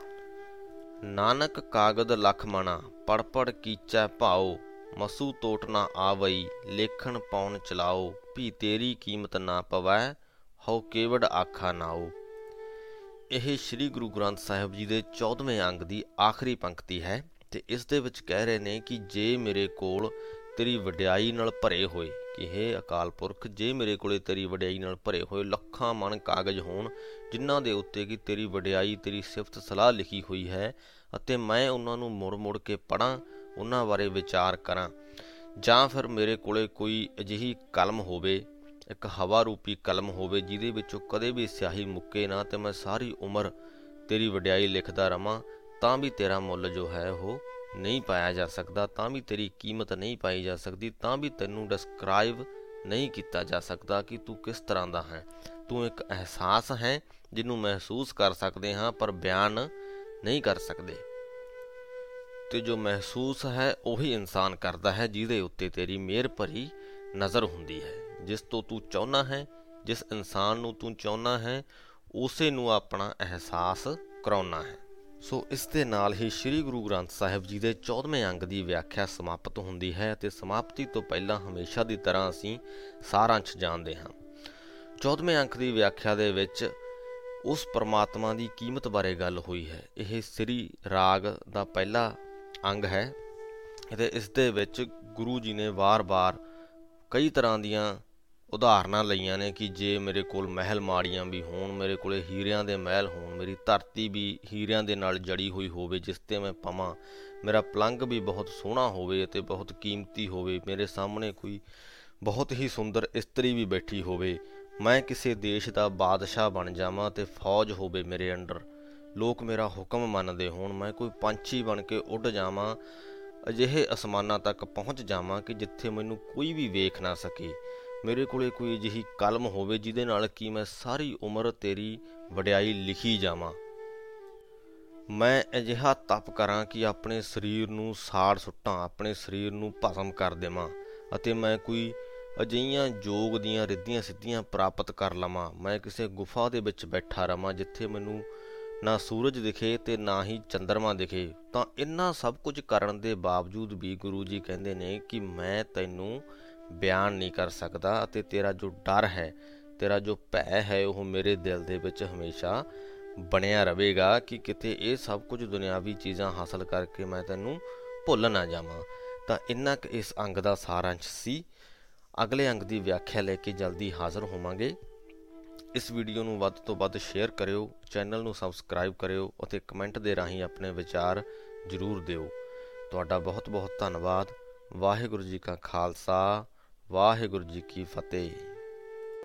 ਨਾਨਕ ਕਾਗਦ ਲਖ ਮਣਾ ਪੜ ਪੜ ਕੀਚੈ ਭਾਓ ਮਸੂ ਤੋਟ ਨਾ ਆਵਈ, ਲੇਖਣ ਪੌਣ ਚਲਾਓ ਵੀ ਤੇਰੀ ਕੀਮਤ ਨਾ ਪਵੈ ਹਉ ਕੇਵੜ ਆਖਾ ਨਾਓ ਇਹ ਸ੍ਰੀ ਗੁਰੂ ਗ੍ਰੰਥ ਸਾਹਿਬ ਜੀ ਦੇ 14ਵੇਂ ਅੰਗ ਦੀ ਆਖਰੀ ਪੰਕਤੀ ਹੈ ਤੇ ਇਸ ਦੇ ਵਿੱਚ ਕਹਿ ਰਹੇ ਨੇ ਕਿ ਜੇ ਮੇਰੇ ਕੋਲ ਤੇਰੀ ਵਡਿਆਈ ਨਾਲ ਭਰੇ ਹੋਏ, ਕਿ ਇਹ ਅਕਾਲ ਪੁਰਖ, ਜੇ ਮੇਰੇ ਕੋਲੇ ਤੇਰੀ ਵਡਿਆਈ ਨਾਲ ਭਰੇ ਹੋਏ ਲੱਖਾਂ ਮਨ ਕਾਗਜ਼ ਹੋਣ, ਜਿਨ੍ਹਾਂ ਦੇ ਉੱਤੇ ਕਿ ਤੇਰੀ ਵਡਿਆਈ, ਤੇਰੀ ਸਿਫਤ ਸਲਾਹ ਲਿਖੀ ਹੋਈ ਹੈ, ਅਤੇ ਮੈਂ ਉਹਨਾਂ ਨੂੰ ਮੁੜ-ਮੁੜ ਕੇ ਪੜਾਂ ਉਹਨਾਂ ਬਾਰੇ ਵਿਚਾਰ ਕਰਾਂ, ਜਾਂ ਫਿਰ ਮੇਰੇ ਕੋਲੇ ਕੋਈ ਅਜਿਹੀ ਕਲਮ ਹੋਵੇ ਇੱਕ ਹਵਾ ਰੂਪੀ ਕਲਮ ਹੋਵੇ ਜਿਹਦੇ ਵਿੱਚੋਂ ਕਦੇ ਵੀ ਸਿਆਹੀ ਮੁੱਕੇ ਨਾ ਤੇ ਮੈਂ ਸਾਰੀ ਉਮਰ ਤੇਰੀ ਵਡਿਆਈ ਲਿਖਦਾ ਰਵਾਂ, ਤਾਂ ਵੀ ਤੇਰਾ ਮੁੱਲ ਜੋ ਹੈ ਉਹ ਨਹੀਂ ਪਾਇਆ ਜਾ ਸਕਦਾ, ਤਾਂ ਵੀ ਤੇਰੀ ਕੀਮਤ ਨਹੀਂ ਪਾਈ ਜਾ ਸਕਦੀ, ਤਾਂ ਵੀ ਤੈਨੂੰ ਡਿਸਕ੍ਰਾਈਬ ਨਹੀਂ ਕੀਤਾ ਜਾ ਸਕਦਾ ਕਿ ਤੂੰ ਕਿਸ ਤਰ੍ਹਾਂ ਦਾ ਹੈ। ਤੂੰ ਇੱਕ ਅਹਿਸਾਸ ਹੈ ਜਿਹਨੂੰ ਮਹਿਸੂਸ ਕਰ ਸਕਦੇ ਹਾਂ, ਪਰ ਬਿਆਨ ਨਹੀਂ ਕਰ ਸਕਦੇ। ਤੇ ਜੋ ਮਹਿਸੂਸ ਹੈ, ਉਹੀ ਇਨਸਾਨ ਕਰਦਾ ਹੈ ਜਿਹਦੇ ਉੱਤੇ ਤੇਰੀ ਮਿਹਰ ਭਰੀ ਨਜ਼ਰ ਹੁੰਦੀ ਹੈ। ਜਿਸ ਤੋਂ ਤੂੰ ਚਾਹੁੰਦਾ ਹੈ, ਜਿਸ ਇਨਸਾਨ ਨੂੰ ਤੂੰ ਚਾਹੁੰਦਾ ਹੈ, ਉਸੇ ਨੂੰ ਆਪਣਾ ਅਹਿਸਾਸ ਕਰਾਉਣਾ ਹੈ। ਸੋ ਇਸ ਦੇ ਨਾਲ ਹੀ ਸ੍ਰੀ ਗੁਰੂ ਗ੍ਰੰਥ ਸਾਹਿਬ ਜੀ ਦੇ 14ਵੇਂ ਅੰਗ ਦੀ ਵਿਆਖਿਆ ਸਮਾਪਤ ਹੁੰਦੀ ਹੈ ਤੇ ਸਮਾਪਤੀ ਤੋਂ ਪਹਿਲਾਂ ਹਮੇਸ਼ਾ ਦੀ ਤਰ੍ਹਾਂ ਅਸੀਂ ਸਾਰਾਂਸ਼ ਜਾਣਦੇ ਹਾਂ। 14ਵੇਂ ਅੰਕ ਦੀ ਵਿਆਖਿਆ ਦੇ ਵਿੱਚ ਉਸ ਪਰਮਾਤਮਾ ਦੀ ਕੀਮਤ ਬਾਰੇ ਗੱਲ ਹੋਈ ਹੈ। ਇਹ ਸ੍ਰੀ ਰਾਗ ਦਾ ਪਹਿਲਾ ਅੰਗ ਹੈ ਤੇ ਇਸ ਦੇ ਵਿੱਚ ਗੁਰੂ ਜੀ ਨੇ ਵਾਰ-ਵਾਰ ਕਈ ਤਰ੍ਹਾਂ ਦੀਆਂ ਉਦਾਹਰਨਾਂ ਲਈਆਂ ਨੇ ਕਿ ਜੇ ਮੇਰੇ ਕੋਲ ਮਹਿਲ ਮਾੜੀਆਂ ਵੀ ਹੋਣ, ਮੇਰੇ ਕੋਲੇ ਹੀਰਿਆਂ ਦੇ ਮਹਿਲ ਹੋਣ, ਮੇਰੀ ਧਰਤੀ ਵੀ ਹੀਰਿਆਂ ਦੇ ਨਾਲ ਜੜੀ ਹੋਈ ਹੋਵੇ, ਜਿਸ ਤੇ ਮੈਂ ਪਵਾਂ, ਮੇਰਾ ਪਲੰਗ ਵੀ ਬਹੁਤ ਸੋਹਣਾ ਹੋਵੇ ਅਤੇ ਬਹੁਤ ਕੀਮਤੀ ਹੋਵੇ, ਮੇਰੇ ਸਾਹਮਣੇ ਕੋਈ ਬਹੁਤ ਹੀ ਸੁੰਦਰ ਇਸਤਰੀ ਵੀ ਬੈਠੀ ਹੋਵੇ, ਮੈਂ ਕਿਸੇ ਦੇਸ਼ ਦਾ ਬਾਦਸ਼ਾਹ ਬਣ ਜਾਵਾਂ ਤੇ ਫੌਜ ਹੋਵੇ ਮੇਰੇ ਅੰਡਰ। ਲੋਕ ਮੇਰਾ ਹੁਕਮ ਮੰਨਦੇ ਹੋਣ, ਮੈਂ ਕੋਈ ਪੰਛੀ ਬਣ ਕੇ ਉੱਡ ਜਾਵਾਂ, ਅਜਿਹੇ ਅਸਮਾਨਾਂ ਤੱਕ ਪਹੁੰਚ ਜਾਵਾਂ ਕਿ ਜਿੱਥੇ ਮੈਨੂੰ ਕੋਈ ਵੀ ਵੇਖ ਨਾ ਸਕੇ। ਮੇਰੇ ਕੋਲੇ ਕੋਈ ਅਜਿਹੀ ਕਲਮ ਹੋਵੇ ਜਿਹਦੇ ਨਾਲ ਕਿ ਮੈਂ ਸਾਰੀ ਉਮਰ ਤੇਰੀ ਵਡਿਆਈ ਲਿਖੀ ਜਾਵਾਂ। ਮੈਂ ਅਜਿਹਾ ਤਪ ਕਰਾਂ ਕਿ ਆਪਣੇ ਸਰੀਰ ਨੂੰ ਸਾੜ ਸੁੱਟਾਂ, ਆਪਣੇ ਸਰੀਰ ਨੂੰ ਭਸਮ ਕਰ ਦੇਵਾਂ ਅਤੇ ਮੈਂ ਕੋਈ ਅਜਿਹੀਆਂ ਜੋਗ ਦੀਆਂ ਰਿੱਧੀਆਂ ਸਿੱਧੀਆਂ ਪ੍ਰਾਪਤ ਕਰ ਲਵਾਂ। ਮੈਂ ਕਿਸੇ ਗੁਫਾ ਦੇ ਵਿੱਚ ਬੈਠਾ ਰਵਾਂ ਜਿੱਥੇ ਮੈਨੂੰ ਨਾ ਸੂਰਜ ਦਿਖੇ ਤੇ ਨਾ ਹੀ ਚੰ드ਰਮਾ ਦਿਖੇ। ਤਾਂ ਇੰਨਾ ਸਭ ਕੁਝ ਕਰਨ ਦੇ ਬਾਵਜੂਦ ਵੀ ਗੁਰੂ ਜੀ ਕਹਿੰਦੇ ਨੇ ਕਿ ਮੈਂ ਤੈਨੂੰ ਬਿਆਨ ਨਹੀਂ ਕਰ ਸਕਦਾ ਅਤੇ ਤੇਰਾ ਜੋ ਡਰ ਹੈ, ਤੇਰਾ ਜੋ ਭੈ ਹੈ, ਉਹ ਮੇਰੇ ਦਿਲ ਦੇ ਵਿੱਚ ਹਮੇਸ਼ਾ ਬਣਿਆ ਰਹੇਗਾ ਕਿ ਕਿਤੇ ਇਹ ਸਭ ਕੁਝ ਦੁਨਿਆਵੀ ਚੀਜ਼ਾਂ ਹਾਸਲ ਕਰਕੇ ਮੈਂ ਤੈਨੂੰ ਭੁੱਲ ਨਾ ਜਾਵਾਂ। ਤਾਂ ਇੰਨਾ ਕੁ ਇਸ ਅੰਗ ਦਾ ਸਾਰਾਂਸ਼ ਸੀ। ਅਗਲੇ ਅੰਗ ਦੀ ਵਿਆਖਿਆ ਲੈ ਕੇ ਜਲਦੀ ਹਾਜ਼ਰ ਹੋਵਾਂਗੇ। ਇਸ ਵੀਡੀਓ ਨੂੰ ਵੱਧ ਤੋਂ ਵੱਧ ਸ਼ੇਅਰ ਕਰਿਓ, ਚੈਨਲ ਨੂੰ ਸਬਸਕ੍ਰਾਈਬ ਕਰਿਓ ਅਤੇ ਕਮੈਂਟ ਦੇ ਰਾਹੀਂ ਆਪਣੇ ਵਿਚਾਰ ਜ਼ਰੂਰ ਦਿਓ। ਤੁਹਾਡਾ ਬਹੁਤ ਬਹੁਤ ਧੰਨਵਾਦ। ਵਾਹਿਗੁਰੂ ਜੀ ਕਾ ਖਾਲਸਾ। ਵਾਹਿਗੁਰੂ ਜੀ ਕੀ ਫਤਿਹ।